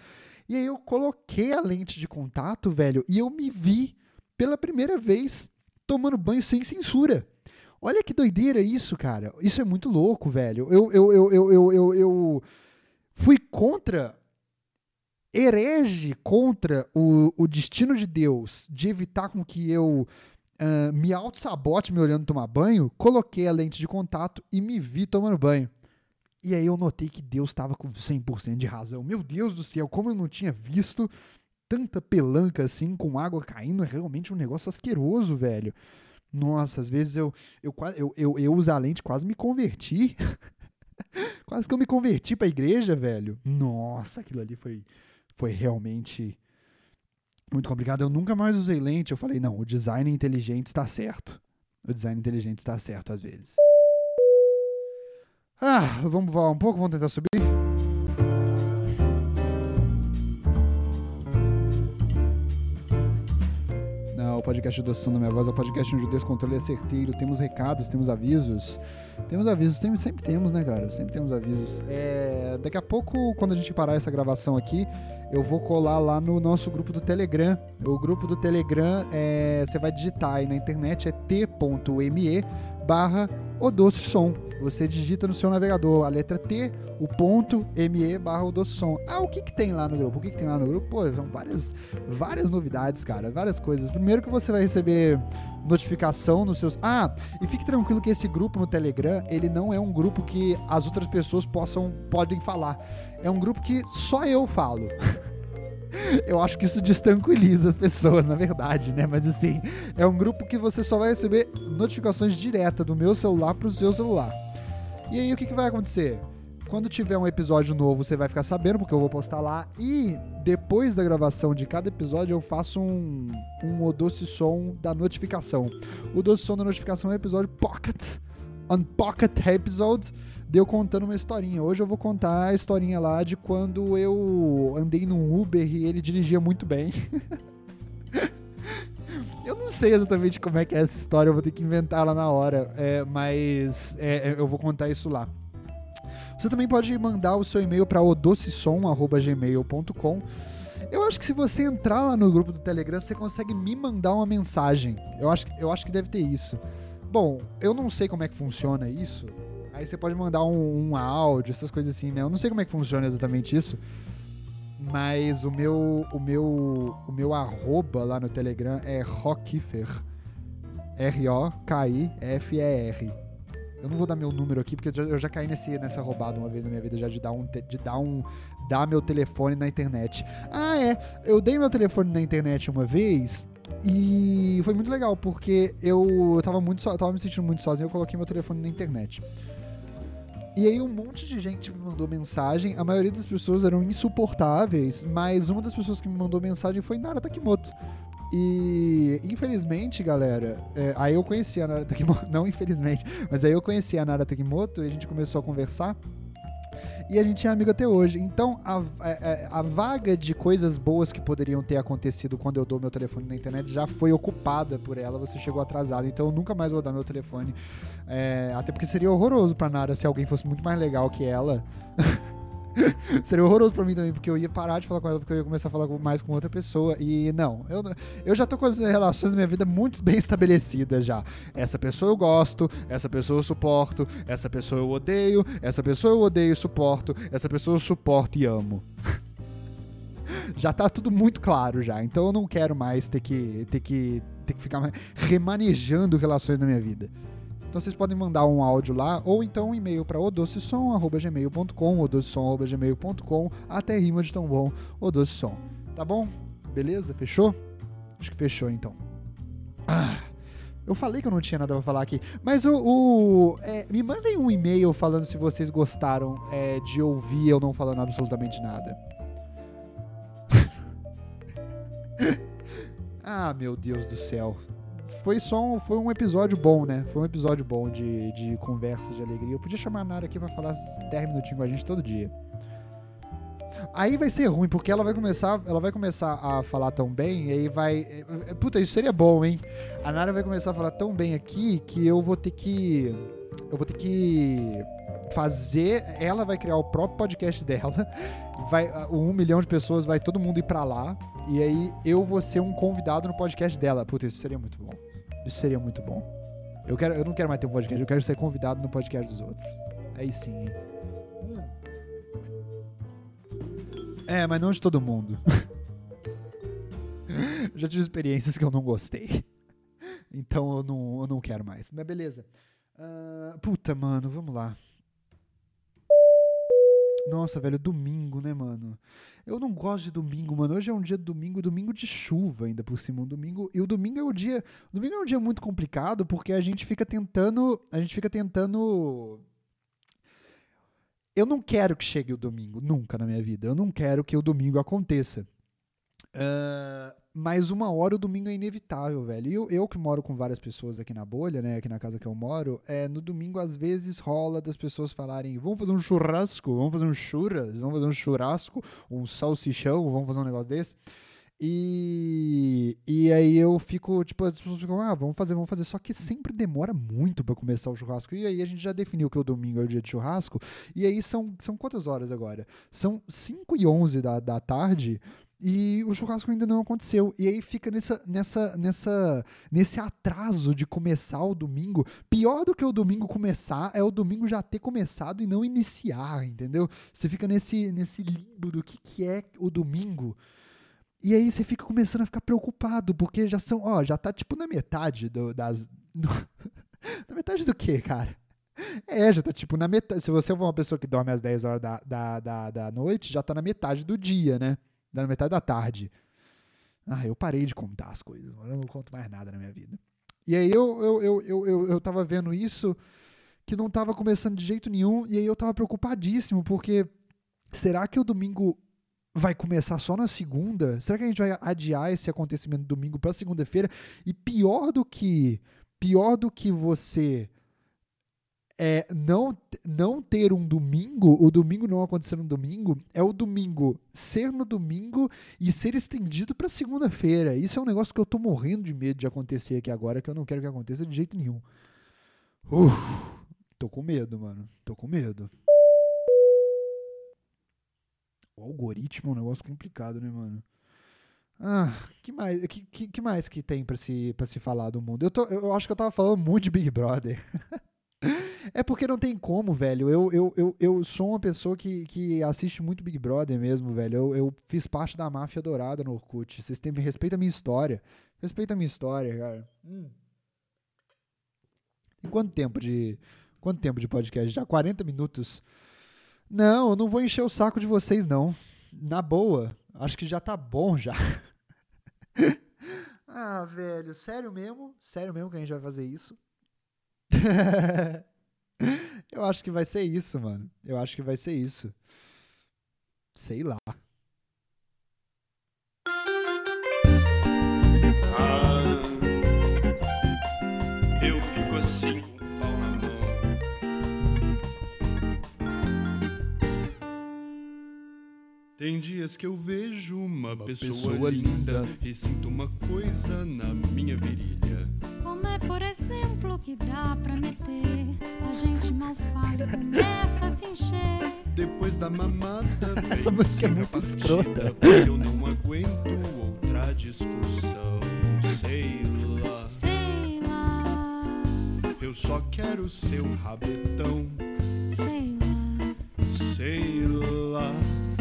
E aí eu coloquei a lente de contato, velho, e eu me vi pela primeira vez tomando banho sem censura. Olha que doideira isso, cara. Isso é muito louco, velho. Eu, eu, eu, eu, eu, eu, eu fui contra herege contra o, o destino de Deus de evitar com que eu uh, me auto-sabote me olhando tomar banho, coloquei a lente de contato e me vi tomando banho. E aí eu notei que Deus estava com 100% de razão. Meu Deus do céu, como eu não tinha visto tanta pelanca assim, com água caindo, é realmente um negócio asqueroso, velho. Nossa, às vezes eu, eu, eu, eu, eu usar a lente quase me converti. <laughs> quase que eu me converti pra igreja, velho. Nossa, aquilo ali foi, foi realmente muito complicado. Eu nunca mais usei lente. Eu falei, não, o design inteligente está certo. O design inteligente está certo às vezes. Ah, vamos voar um pouco, vamos tentar subir. Não, o podcast do Som da Minha Voz é o podcast onde o descontrole é certeiro. Temos recados, temos avisos. Temos avisos, tem, sempre temos, né, cara? Sempre temos avisos. É, daqui a pouco, quando a gente parar essa gravação aqui, eu vou colar lá no nosso grupo do Telegram. O grupo do Telegram, é, você vai digitar aí na internet, é t.me barra o doce som. Você digita no seu navegador a letra T, o ponto ME barra o doce som. Ah, o que que tem lá no grupo? O que que tem lá no grupo? Pô, são várias, várias novidades, cara, várias coisas. Primeiro que você vai receber notificação nos seus. Ah, e fique tranquilo que esse grupo no Telegram, ele não é um grupo que as outras pessoas possam podem falar. É um grupo que só eu falo. <laughs> Eu acho que isso destranquiliza as pessoas, na verdade, né? Mas assim, é um grupo que você só vai receber notificações diretas do meu celular pro seu celular. E aí o que, que vai acontecer? quando tiver um episódio novo, você vai ficar sabendo, porque eu vou postar lá. E depois da gravação de cada episódio, eu faço um, um Doce Som da notificação. O Doce Som da notificação é o episódio Pocket, on Pocket Episode, deu contando uma historinha. Hoje eu vou contar a historinha lá de quando eu andei num Uber e ele dirigia muito bem. <laughs> Eu não sei exatamente como é que é essa história, eu vou ter que inventar lá na hora, é, mas é, eu vou contar isso lá. Você também pode mandar o seu e-mail para odocissom.gmail.com. Eu acho que se você entrar lá no grupo do Telegram, você consegue me mandar uma mensagem. Eu acho, eu acho que deve ter isso. Bom, eu não sei como é que funciona isso. Aí você pode mandar um, um áudio, essas coisas assim, né? Eu não sei como é que funciona exatamente isso. Mas o meu, o meu, o meu arroba lá no Telegram é Rockifer. R-O-K-I-F-E-R. Eu não vou dar meu número aqui, porque eu já caí nesse, nessa roubada uma vez na minha vida, já de dar um. De dar um. dar meu telefone na internet. Ah, é. Eu dei meu telefone na internet uma vez. E foi muito legal, porque eu, tava muito so, eu tava me sentindo muito sozinho, eu coloquei meu telefone na internet. E aí um monte de gente me mandou mensagem, a maioria das pessoas eram insuportáveis, mas uma das pessoas que me mandou mensagem foi Nara Takimoto. E infelizmente, galera, é, aí eu conheci a Nara Takimoto, <laughs> não infelizmente, mas aí eu conheci a Nara Takimoto e a gente começou a conversar. E a gente é amigo até hoje. Então, a, a, é, a, vaga de coisas boas que poderiam ter acontecido quando eu dou meu telefone na internet já foi ocupada por ela. Você chegou atrasado. Então, eu nunca mais vou dar meu telefone. É, até porque seria horroroso pra Nara se alguém fosse muito mais legal que ela. <laughs> <laughs> Seria horroroso pra mim também, porque eu ia parar de falar com ela, porque eu ia começar a falar mais com outra pessoa. E não, eu, eu já tô com as relações da minha vida muito bem estabelecidas já. Essa pessoa eu gosto, essa pessoa eu suporto, essa pessoa eu odeio, essa pessoa eu odeio e suporto, essa pessoa eu suporto e amo. <laughs> já tá tudo muito claro já. Então eu não quero mais ter que ter que ter que ficar remanejando relações na minha vida. Então vocês podem mandar um áudio lá ou então um e-mail para odocesom@gmail.com, odocesom@gmail.com, até rima de tão bom, odocesom. Tá bom? Beleza? Fechou? Acho que fechou então. Ah, eu falei que eu não tinha nada pra falar aqui, mas o, o é, me mandem um e-mail falando se vocês gostaram é, de ouvir eu não falando absolutamente nada. <laughs> ah, meu Deus do céu foi só um, foi um episódio bom, né? Foi um episódio bom de, de conversas de alegria. Eu podia chamar a Nara aqui pra falar 10 minutinhos com a gente todo dia. Aí vai ser ruim, porque ela vai começar, ela vai começar a falar tão bem, e aí vai. É, é, puta, isso seria bom, hein? A Nara vai começar a falar tão bem aqui que eu vou ter que. Eu vou ter que fazer. Ela vai criar o próprio podcast dela. <laughs> Vai, um milhão de pessoas, vai todo mundo ir pra lá. E aí eu vou ser um convidado no podcast dela. Puta, isso seria muito bom. Isso seria muito bom. Eu, quero, eu não quero mais ter um podcast, eu quero ser convidado no podcast dos outros. Aí sim. É, mas não de todo mundo. <laughs> Já tive experiências que eu não gostei. Então eu não, eu não quero mais. Mas beleza. Uh, puta, mano, vamos lá. Nossa, velho, domingo, né, mano? Eu não gosto de domingo, mano. Hoje é um dia de domingo, domingo de chuva ainda por cima. Um domingo, e o domingo é o dia. Domingo é um dia muito complicado porque a gente fica tentando. A gente fica tentando. Eu não quero que chegue o domingo, nunca na minha vida. Eu não quero que o domingo aconteça. Uh, mas uma hora o domingo é inevitável, velho. E eu, eu que moro com várias pessoas aqui na bolha, né? Aqui na casa que eu moro, é, no domingo às vezes rola das pessoas falarem: vamos fazer um churrasco, vamos fazer um churras, vamos fazer um churrasco, um salsichão, vamos fazer um negócio desse. E, e aí eu fico, tipo, as pessoas ficam, ah, vamos fazer, vamos fazer. Só que sempre demora muito para começar o churrasco. E aí a gente já definiu que o domingo é o dia de churrasco. E aí são, são quantas horas agora? São 5 e 11 da, da tarde. E o churrasco ainda não aconteceu. E aí fica nessa, nessa, nessa, nesse atraso de começar o domingo. Pior do que o domingo começar é o domingo já ter começado e não iniciar, entendeu? Você fica nesse, nesse limbo do que, que é o domingo. E aí você fica começando a ficar preocupado, porque já são, ó, já tá tipo na metade do, das. <laughs> Na metade do que, cara? É, já tá tipo na metade. Se você for uma pessoa que dorme às 10 horas da, da, da, da noite, já tá na metade do dia, né? Da metade da tarde. Ah, eu parei de contar as coisas, eu não conto mais nada na minha vida. E aí eu, eu, eu, eu, eu, eu tava vendo isso, que não tava começando de jeito nenhum, e aí eu tava preocupadíssimo, porque será que o domingo vai começar só na segunda? Será que a gente vai adiar esse acontecimento domingo para segunda-feira? E pior do que pior do que você é não não ter um domingo, o domingo não acontecer no domingo, é o domingo ser no domingo e ser estendido para segunda-feira. Isso é um negócio que eu tô morrendo de medo de acontecer aqui agora, que eu não quero que aconteça de jeito nenhum. Uf, tô com medo, mano. Tô com medo. O algoritmo é um negócio complicado, né, mano? Ah, que mais que, que, que mais que tem para se, pra se falar do mundo? Eu, tô, eu acho que eu tava falando muito de Big Brother. <laughs> é porque não tem como, velho. Eu, eu, eu, eu sou uma pessoa que, que assiste muito Big Brother mesmo, velho. Eu, eu fiz parte da máfia dourada no Orkut. Vocês têm, respeita a minha história. Respeita a minha história, cara. Hum. Quanto tempo de. Quanto tempo de podcast? Já 40 minutos? Não, eu não vou encher o saco de vocês, não. Na boa. Acho que já tá bom já. <laughs> ah, velho, sério mesmo? Sério mesmo que a gente vai fazer isso? <laughs> eu acho que vai ser isso, mano. Eu acho que vai ser isso. Sei lá. Tem dias que eu vejo uma, uma pessoa, pessoa linda, linda e sinto uma coisa na minha virilha. Como é, por exemplo, que dá pra meter? A gente mal fala e começa a se encher. Depois da mamada, <laughs> essa música é muito escrota. Eu não aguento outra discussão. Sei lá, sei lá. Eu só quero seu rabetão. Sei lá, sei lá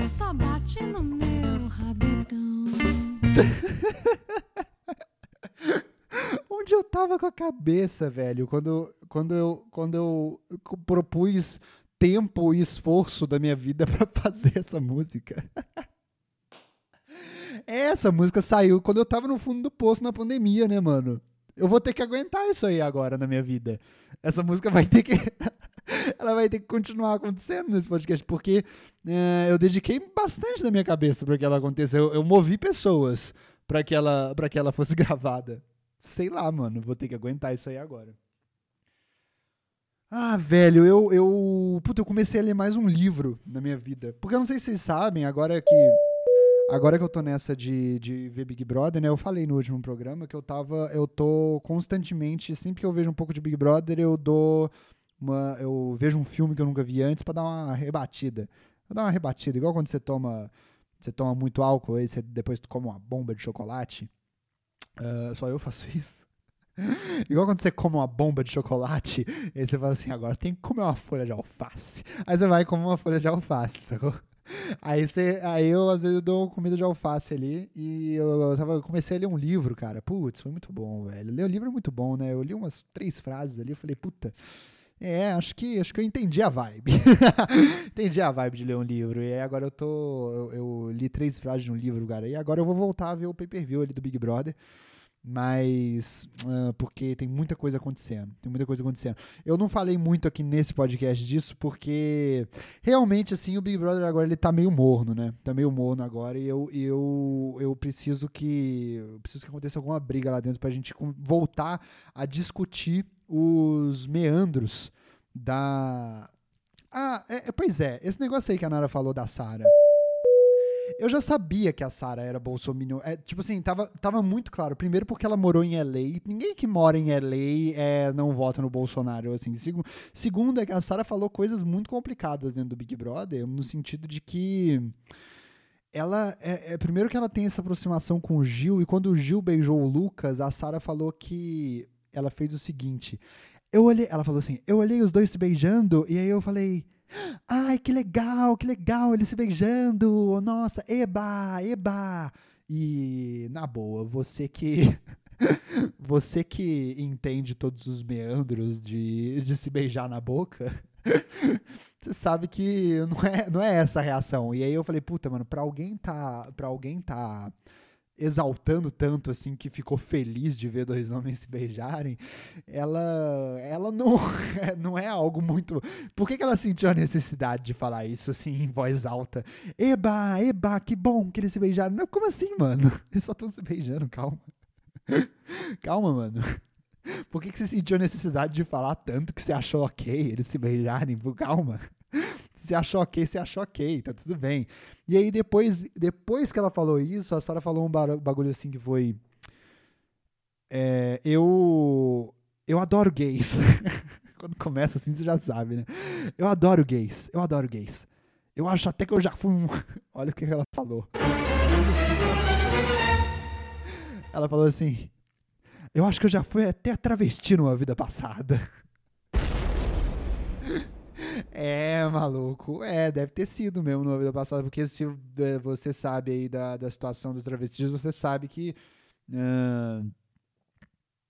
só bate no meu rabetão. <laughs> Onde eu tava com a cabeça, velho, quando, quando, eu, quando eu propus tempo e esforço da minha vida <laughs> para fazer essa música. <laughs> essa música saiu quando eu tava no fundo do poço na pandemia, né, mano? Eu vou ter que aguentar isso aí agora na minha vida. Essa música vai ter que. <laughs> ela vai ter que continuar acontecendo nesse podcast, porque é, eu dediquei bastante da minha cabeça para que ela acontecesse. Eu, eu movi pessoas para que, ela, que ela fosse gravada. Sei lá, mano, vou ter que aguentar isso aí agora. Ah, velho, eu, eu. Puta, eu comecei a ler mais um livro na minha vida. Porque eu não sei se vocês sabem, agora que. Agora que eu tô nessa de, de ver Big Brother, né? Eu falei no último programa que eu tava. Eu tô constantemente, sempre que eu vejo um pouco de Big Brother, eu dou uma, eu vejo um filme que eu nunca vi antes para dar uma rebatida. Vou dar uma rebatida, igual quando você toma, você toma muito álcool e você depois tu come uma bomba de chocolate. Uh, só eu faço <laughs> isso. Igual quando você come uma bomba de chocolate, e você fala assim, agora tem que comer uma folha de alface. Aí você vai e come uma folha de alface, sacou? Aí, você, aí eu, às vezes, eu dou comida de alface ali e eu, eu, tava, eu comecei a ler um livro, cara. Putz, foi muito bom, velho. Ler o livro é muito bom, né? Eu li umas três frases ali, eu falei, puta, é, acho que acho que eu entendi a vibe. <laughs> entendi a vibe de ler um livro. E agora eu tô. Eu, eu, li três frases de um livro, cara. E agora eu vou voltar a ver o pay-per-view ali do Big Brother. Mas. Uh, porque tem muita coisa acontecendo. Tem muita coisa acontecendo. Eu não falei muito aqui nesse podcast disso, porque realmente, assim, o Big Brother agora ele tá meio morno, né? Tá meio morno agora. E eu, eu, eu preciso que. Eu preciso que aconteça alguma briga lá dentro pra gente voltar a discutir os meandros da. Ah, é, é, pois é, esse negócio aí que a Nara falou da Sara. Eu já sabia que a Sara era bolsominion. É, tipo assim, tava, tava muito claro. Primeiro porque ela morou em LA. Ninguém que mora em LA é, não vota no Bolsonaro. Assim. Segundo, é que a Sara falou coisas muito complicadas dentro do Big Brother, no sentido de que ela é, é, primeiro que ela tem essa aproximação com o Gil e quando o Gil beijou o Lucas, a Sara falou que ela fez o seguinte. Eu olhei, ela falou assim: eu olhei os dois se beijando, e aí eu falei. Ai, que legal, que legal, eles se beijando. Nossa, eba, eba. E na boa, você que <laughs> você que entende todos os meandros de, de se beijar na boca, <laughs> você sabe que não é, não é essa a reação. E aí eu falei, puta, mano, pra alguém tá, pra alguém tá exaltando tanto assim que ficou feliz de ver dois homens se beijarem, ela ela não <laughs> não é algo muito. Por que, que ela sentiu a necessidade de falar isso assim em voz alta? Eba, eba, que bom que eles se beijaram. Não, como assim, mano? <laughs> Eles só estão se beijando, calma. <laughs> calma, mano. Por que, que você sentiu a necessidade de falar tanto que você achou ok eles se beijarem? Calma. Se achou ok, você achou ok, tá tudo bem. E aí depois, depois que ela falou isso, a Sarah falou um bagulho assim que foi. É, eu. Eu adoro gays. <laughs> Quando começa assim, você já sabe, né? Eu adoro gays. Eu adoro gays. Eu acho até que eu já fui um. <laughs> Olha o que ela falou. Ela falou assim: Eu acho que eu já fui até travesti numa vida passada. É, maluco. É, deve ter sido mesmo numa vida passada, porque se é, você sabe aí da, da situação dos travestis, você sabe que. Uh,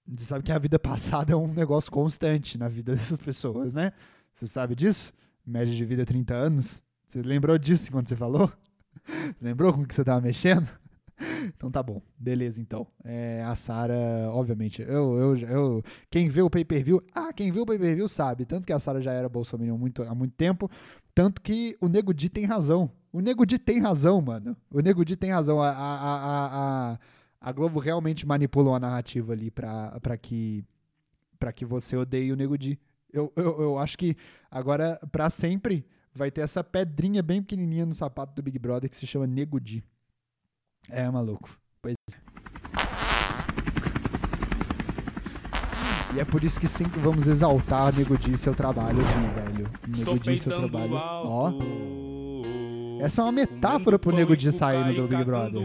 você sabe que a vida <laughs> passada é um negócio constante na vida dessas pessoas, né? Você sabe disso? Média de vida 30 anos. Você lembrou disso quando você falou? <laughs> Você lembrou com que você estava mexendo? <laughs> então tá bom, beleza então. É, a Sara, obviamente, eu, eu, eu, quem vê o pay-per-view, ah, quem viu o pay-per-view sabe, tanto que a Sara já era Bolsonaro muito, há muito tempo, tanto que o Nego Di tem razão. O Nego Di tem razão, mano. O Nego Di tem razão. A, a, a, a, Globo realmente manipulou a narrativa ali pra, pra, que, pra que você odeie o Nego Di. Eu, eu, eu acho que agora, para sempre, vai ter essa pedrinha bem pequenininha no sapato do Big Brother que se chama Nego Di. É, maluco. Pois é. E é por isso que sempre vamos exaltar Nego Di seu trabalho aqui, velho. Nego Di seu trabalho. Ó. Essa é uma metáfora pro Nego Di sair do Big Brother.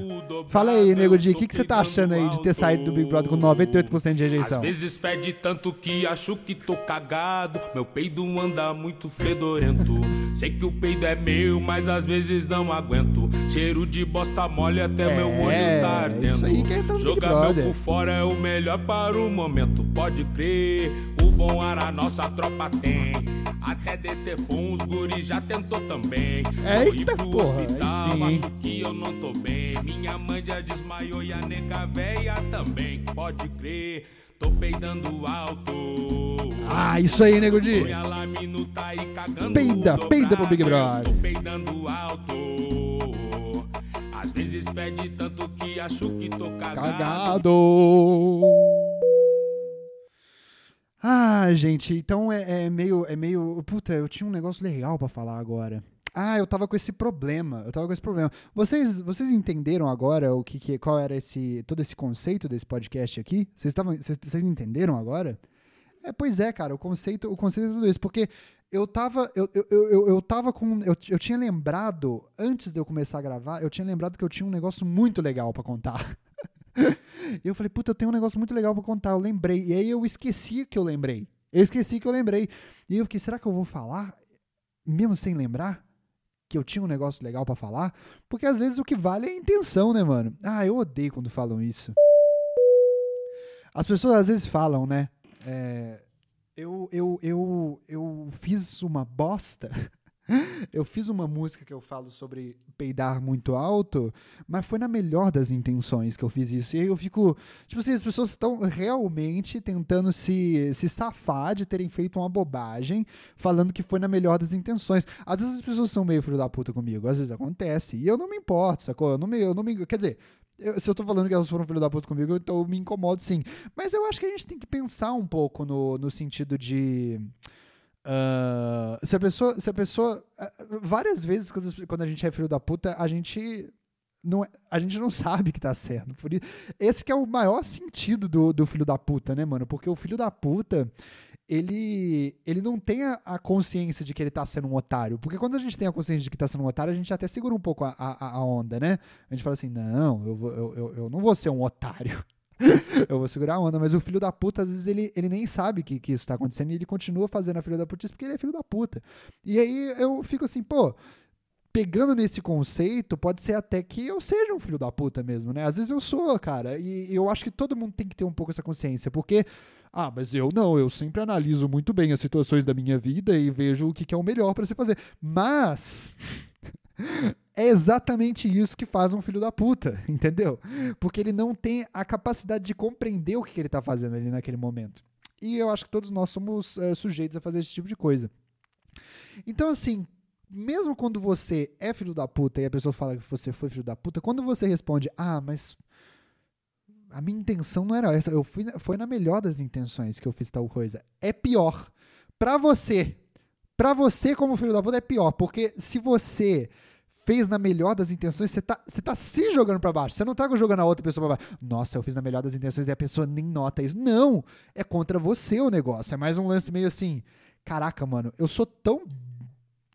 Fala aí, Nego Di, o que, que você tá achando aí de ter saído do Big Brother com 98% de rejeição? Às vezes fede tanto que acho que tô cagado. Meu peido anda muito fedorento. Sei que o peido é meu, mas às vezes não aguento. Cheiro de bosta mole até É, meu olho tá ardendo. isso aí que é Jogar meu por fora é o melhor para o momento. Pode crer, o bom ar a nossa tropa tem. Até DT uns guri já tentou também. Eita, pro porra, aí hospital, sim, acho que eu não tô bem. Minha mãe já desmaiou e a nega véia também. Pode crer, tô peidando alto. Ah, isso aí, Nego aí cagando Peida, peida pro Big Brother. Tô peidando alto. Às vezes fede tanto que acho que tô cagado. Cagado. Ah, gente, então é, é meio, é meio. Puta, eu tinha um negócio legal pra falar agora. Ah, eu tava com esse problema. Eu tava com esse problema. Vocês, vocês entenderam agora o que, que qual era esse todo esse conceito desse podcast aqui? Vocês estavam, vocês, entenderam agora? É, pois é, cara, o conceito, o conceito é tudo isso, porque eu tava, eu, eu, eu, eu- tava com, eu, eu tinha lembrado antes de eu começar a gravar, eu tinha lembrado que eu tinha um negócio muito legal pra contar. <laughs> <laughs> E eu falei, puta, eu tenho um negócio muito legal pra contar. Eu lembrei. E aí eu esqueci que eu lembrei. Eu esqueci que eu lembrei. E eu fiquei, será que eu vou falar? Mesmo sem lembrar? Que eu tinha um negócio legal pra falar? Porque às vezes o que vale é a intenção, né, mano? Ah, eu odeio quando falam isso. As pessoas às vezes falam, né? É, eu, eu, eu, eu fiz uma bosta. Eu fiz uma música que eu falo sobre peidar muito alto, mas foi na melhor das intenções que eu fiz isso. E aí eu fico. Tipo assim, as pessoas estão realmente tentando se, se safar de terem feito uma bobagem, falando que foi na melhor das intenções. Às vezes as pessoas são meio filho da puta comigo, às vezes acontece. E eu não me importo, sacou? Eu não me. Eu não me quer dizer. eu- se eu tô falando que elas foram filho da puta comigo, então eu me incomodo sim. Mas eu acho que a gente tem que pensar um pouco no, no sentido de. Ah, se a pessoa. Se a pessoa. ah, Várias vezes, quando, quando a gente é filho da puta, a gente. Não, é- a gente não <laughs> sabe que tá certo. Por isso, esse que é o maior sentido do, do filho da puta, né, mano? Porque o filho da puta, ele, ele não tem a, a consciência de que ele tá sendo um otário. Porque quando a gente tem a consciência de que tá sendo um otário, a gente até segura um pouco a, a, a onda, né? A gente fala assim, não, eu, eu, eu, eu não vou ser um otário. Eu vou segurar a onda, mas o filho da puta, às vezes, ele, ele nem sabe que, que isso tá acontecendo e ele continua fazendo a filha da putice porque ele é filho da puta. E aí eu fico assim, pô, pegando nesse conceito, pode ser até que eu seja um filho da puta mesmo, né? Às vezes eu sou, cara, e eu acho que todo mundo tem que ter um pouco essa consciência, porque, ah, mas eu não, eu sempre analiso muito bem as situações da minha vida e vejo o que, que é o melhor pra se fazer. Mas. É exatamente isso que faz um filho da puta, <laughs> entendeu? Porque ele não tem a capacidade de compreender o que ele tá fazendo ali naquele momento. E eu acho que todos nós somos é, sujeitos a fazer esse tipo de coisa. Então, assim, mesmo quando você é filho da puta e a pessoa fala que você foi filho da puta, quando você responde, ah, mas a minha intenção não era essa, eu fui, foi na melhor das intenções que eu fiz tal coisa. É pior. Pra você, pra você como filho da puta é pior, porque se você fez na melhor das intenções, você tá, você tá se jogando para baixo. Você não tá jogando a outra pessoa pra baixo. Nossa, eu fiz na melhor das intenções e a pessoa nem nota isso. Não! É contra você o negócio. É mais um lance meio assim. Caraca, mano, eu sou tão,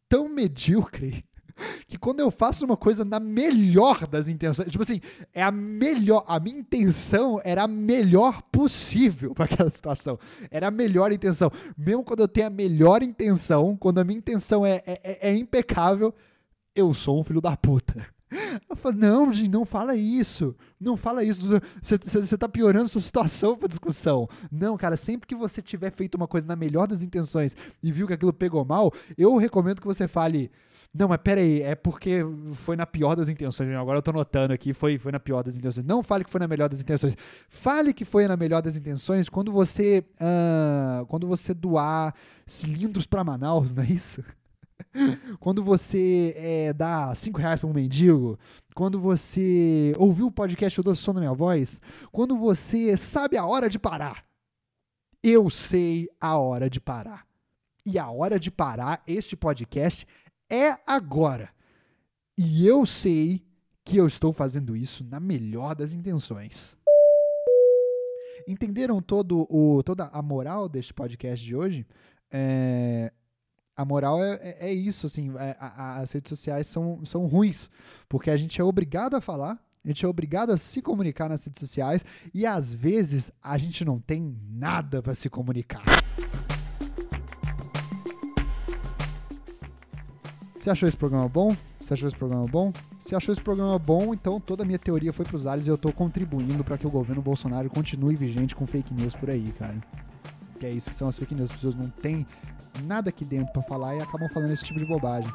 tão medíocre <laughs> que quando eu faço uma coisa na melhor das intenções, tipo assim, é a melhor, a minha intenção era a melhor possível para aquela situação. Era a melhor intenção. Mesmo quando eu tenho a melhor intenção, quando a minha intenção é, é, é, é impecável, eu sou um filho da puta. Eu falo, não, Jim, não fala isso. Não fala isso. Você tá piorando sua situação pra discussão. Não, cara, sempre que você tiver feito uma coisa na melhor das intenções e viu que aquilo pegou mal, eu recomendo que você fale. Não, mas peraí, é porque foi na pior das intenções. Agora eu tô notando aqui, foi, foi na pior das intenções. Não fale que foi na melhor das intenções. Fale que foi na melhor das intenções quando você. Uh, quando você doar cilindros para Manaus, não é isso? <laughs> quando você é, dá 5 reais para um mendigo, quando você ouviu o podcast Eu Dou Som na Minha Voz, quando você sabe a hora de parar. Eu sei a hora de parar. E a hora de parar este podcast é agora. E eu sei que eu estou fazendo isso na melhor das intenções. Entenderam todo o, toda a moral deste podcast de hoje? É, a moral é, é, é isso, assim, é, a, as redes sociais são, são ruins, porque a gente é obrigado a falar, a gente é obrigado a se comunicar nas redes sociais e às vezes a gente não tem nada para se comunicar. Você achou esse programa bom? Você achou esse programa bom? Se achou esse programa bom, então toda a minha teoria foi para os ares e eu estou contribuindo para que o governo Bolsonaro continue vigente com fake news por aí, cara. Que é isso que são as fake news. As pessoas não têm nada aqui dentro para falar e acabam falando esse tipo de bobagem.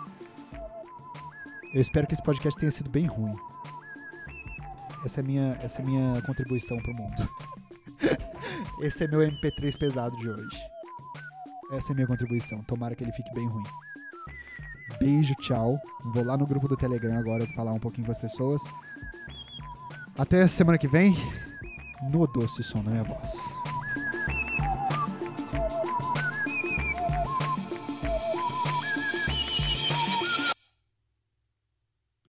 Eu espero que esse podcast tenha sido bem ruim. Essa é minha, essa é minha contribuição pro mundo. <laughs> Esse é meu MP3 pesado de hoje. Essa é minha contribuição. Tomara que ele fique bem ruim. Beijo, tchau. Vou lá no grupo do Telegram agora falar um pouquinho com as pessoas. Até semana que vem no Doce Som da Minha Voz.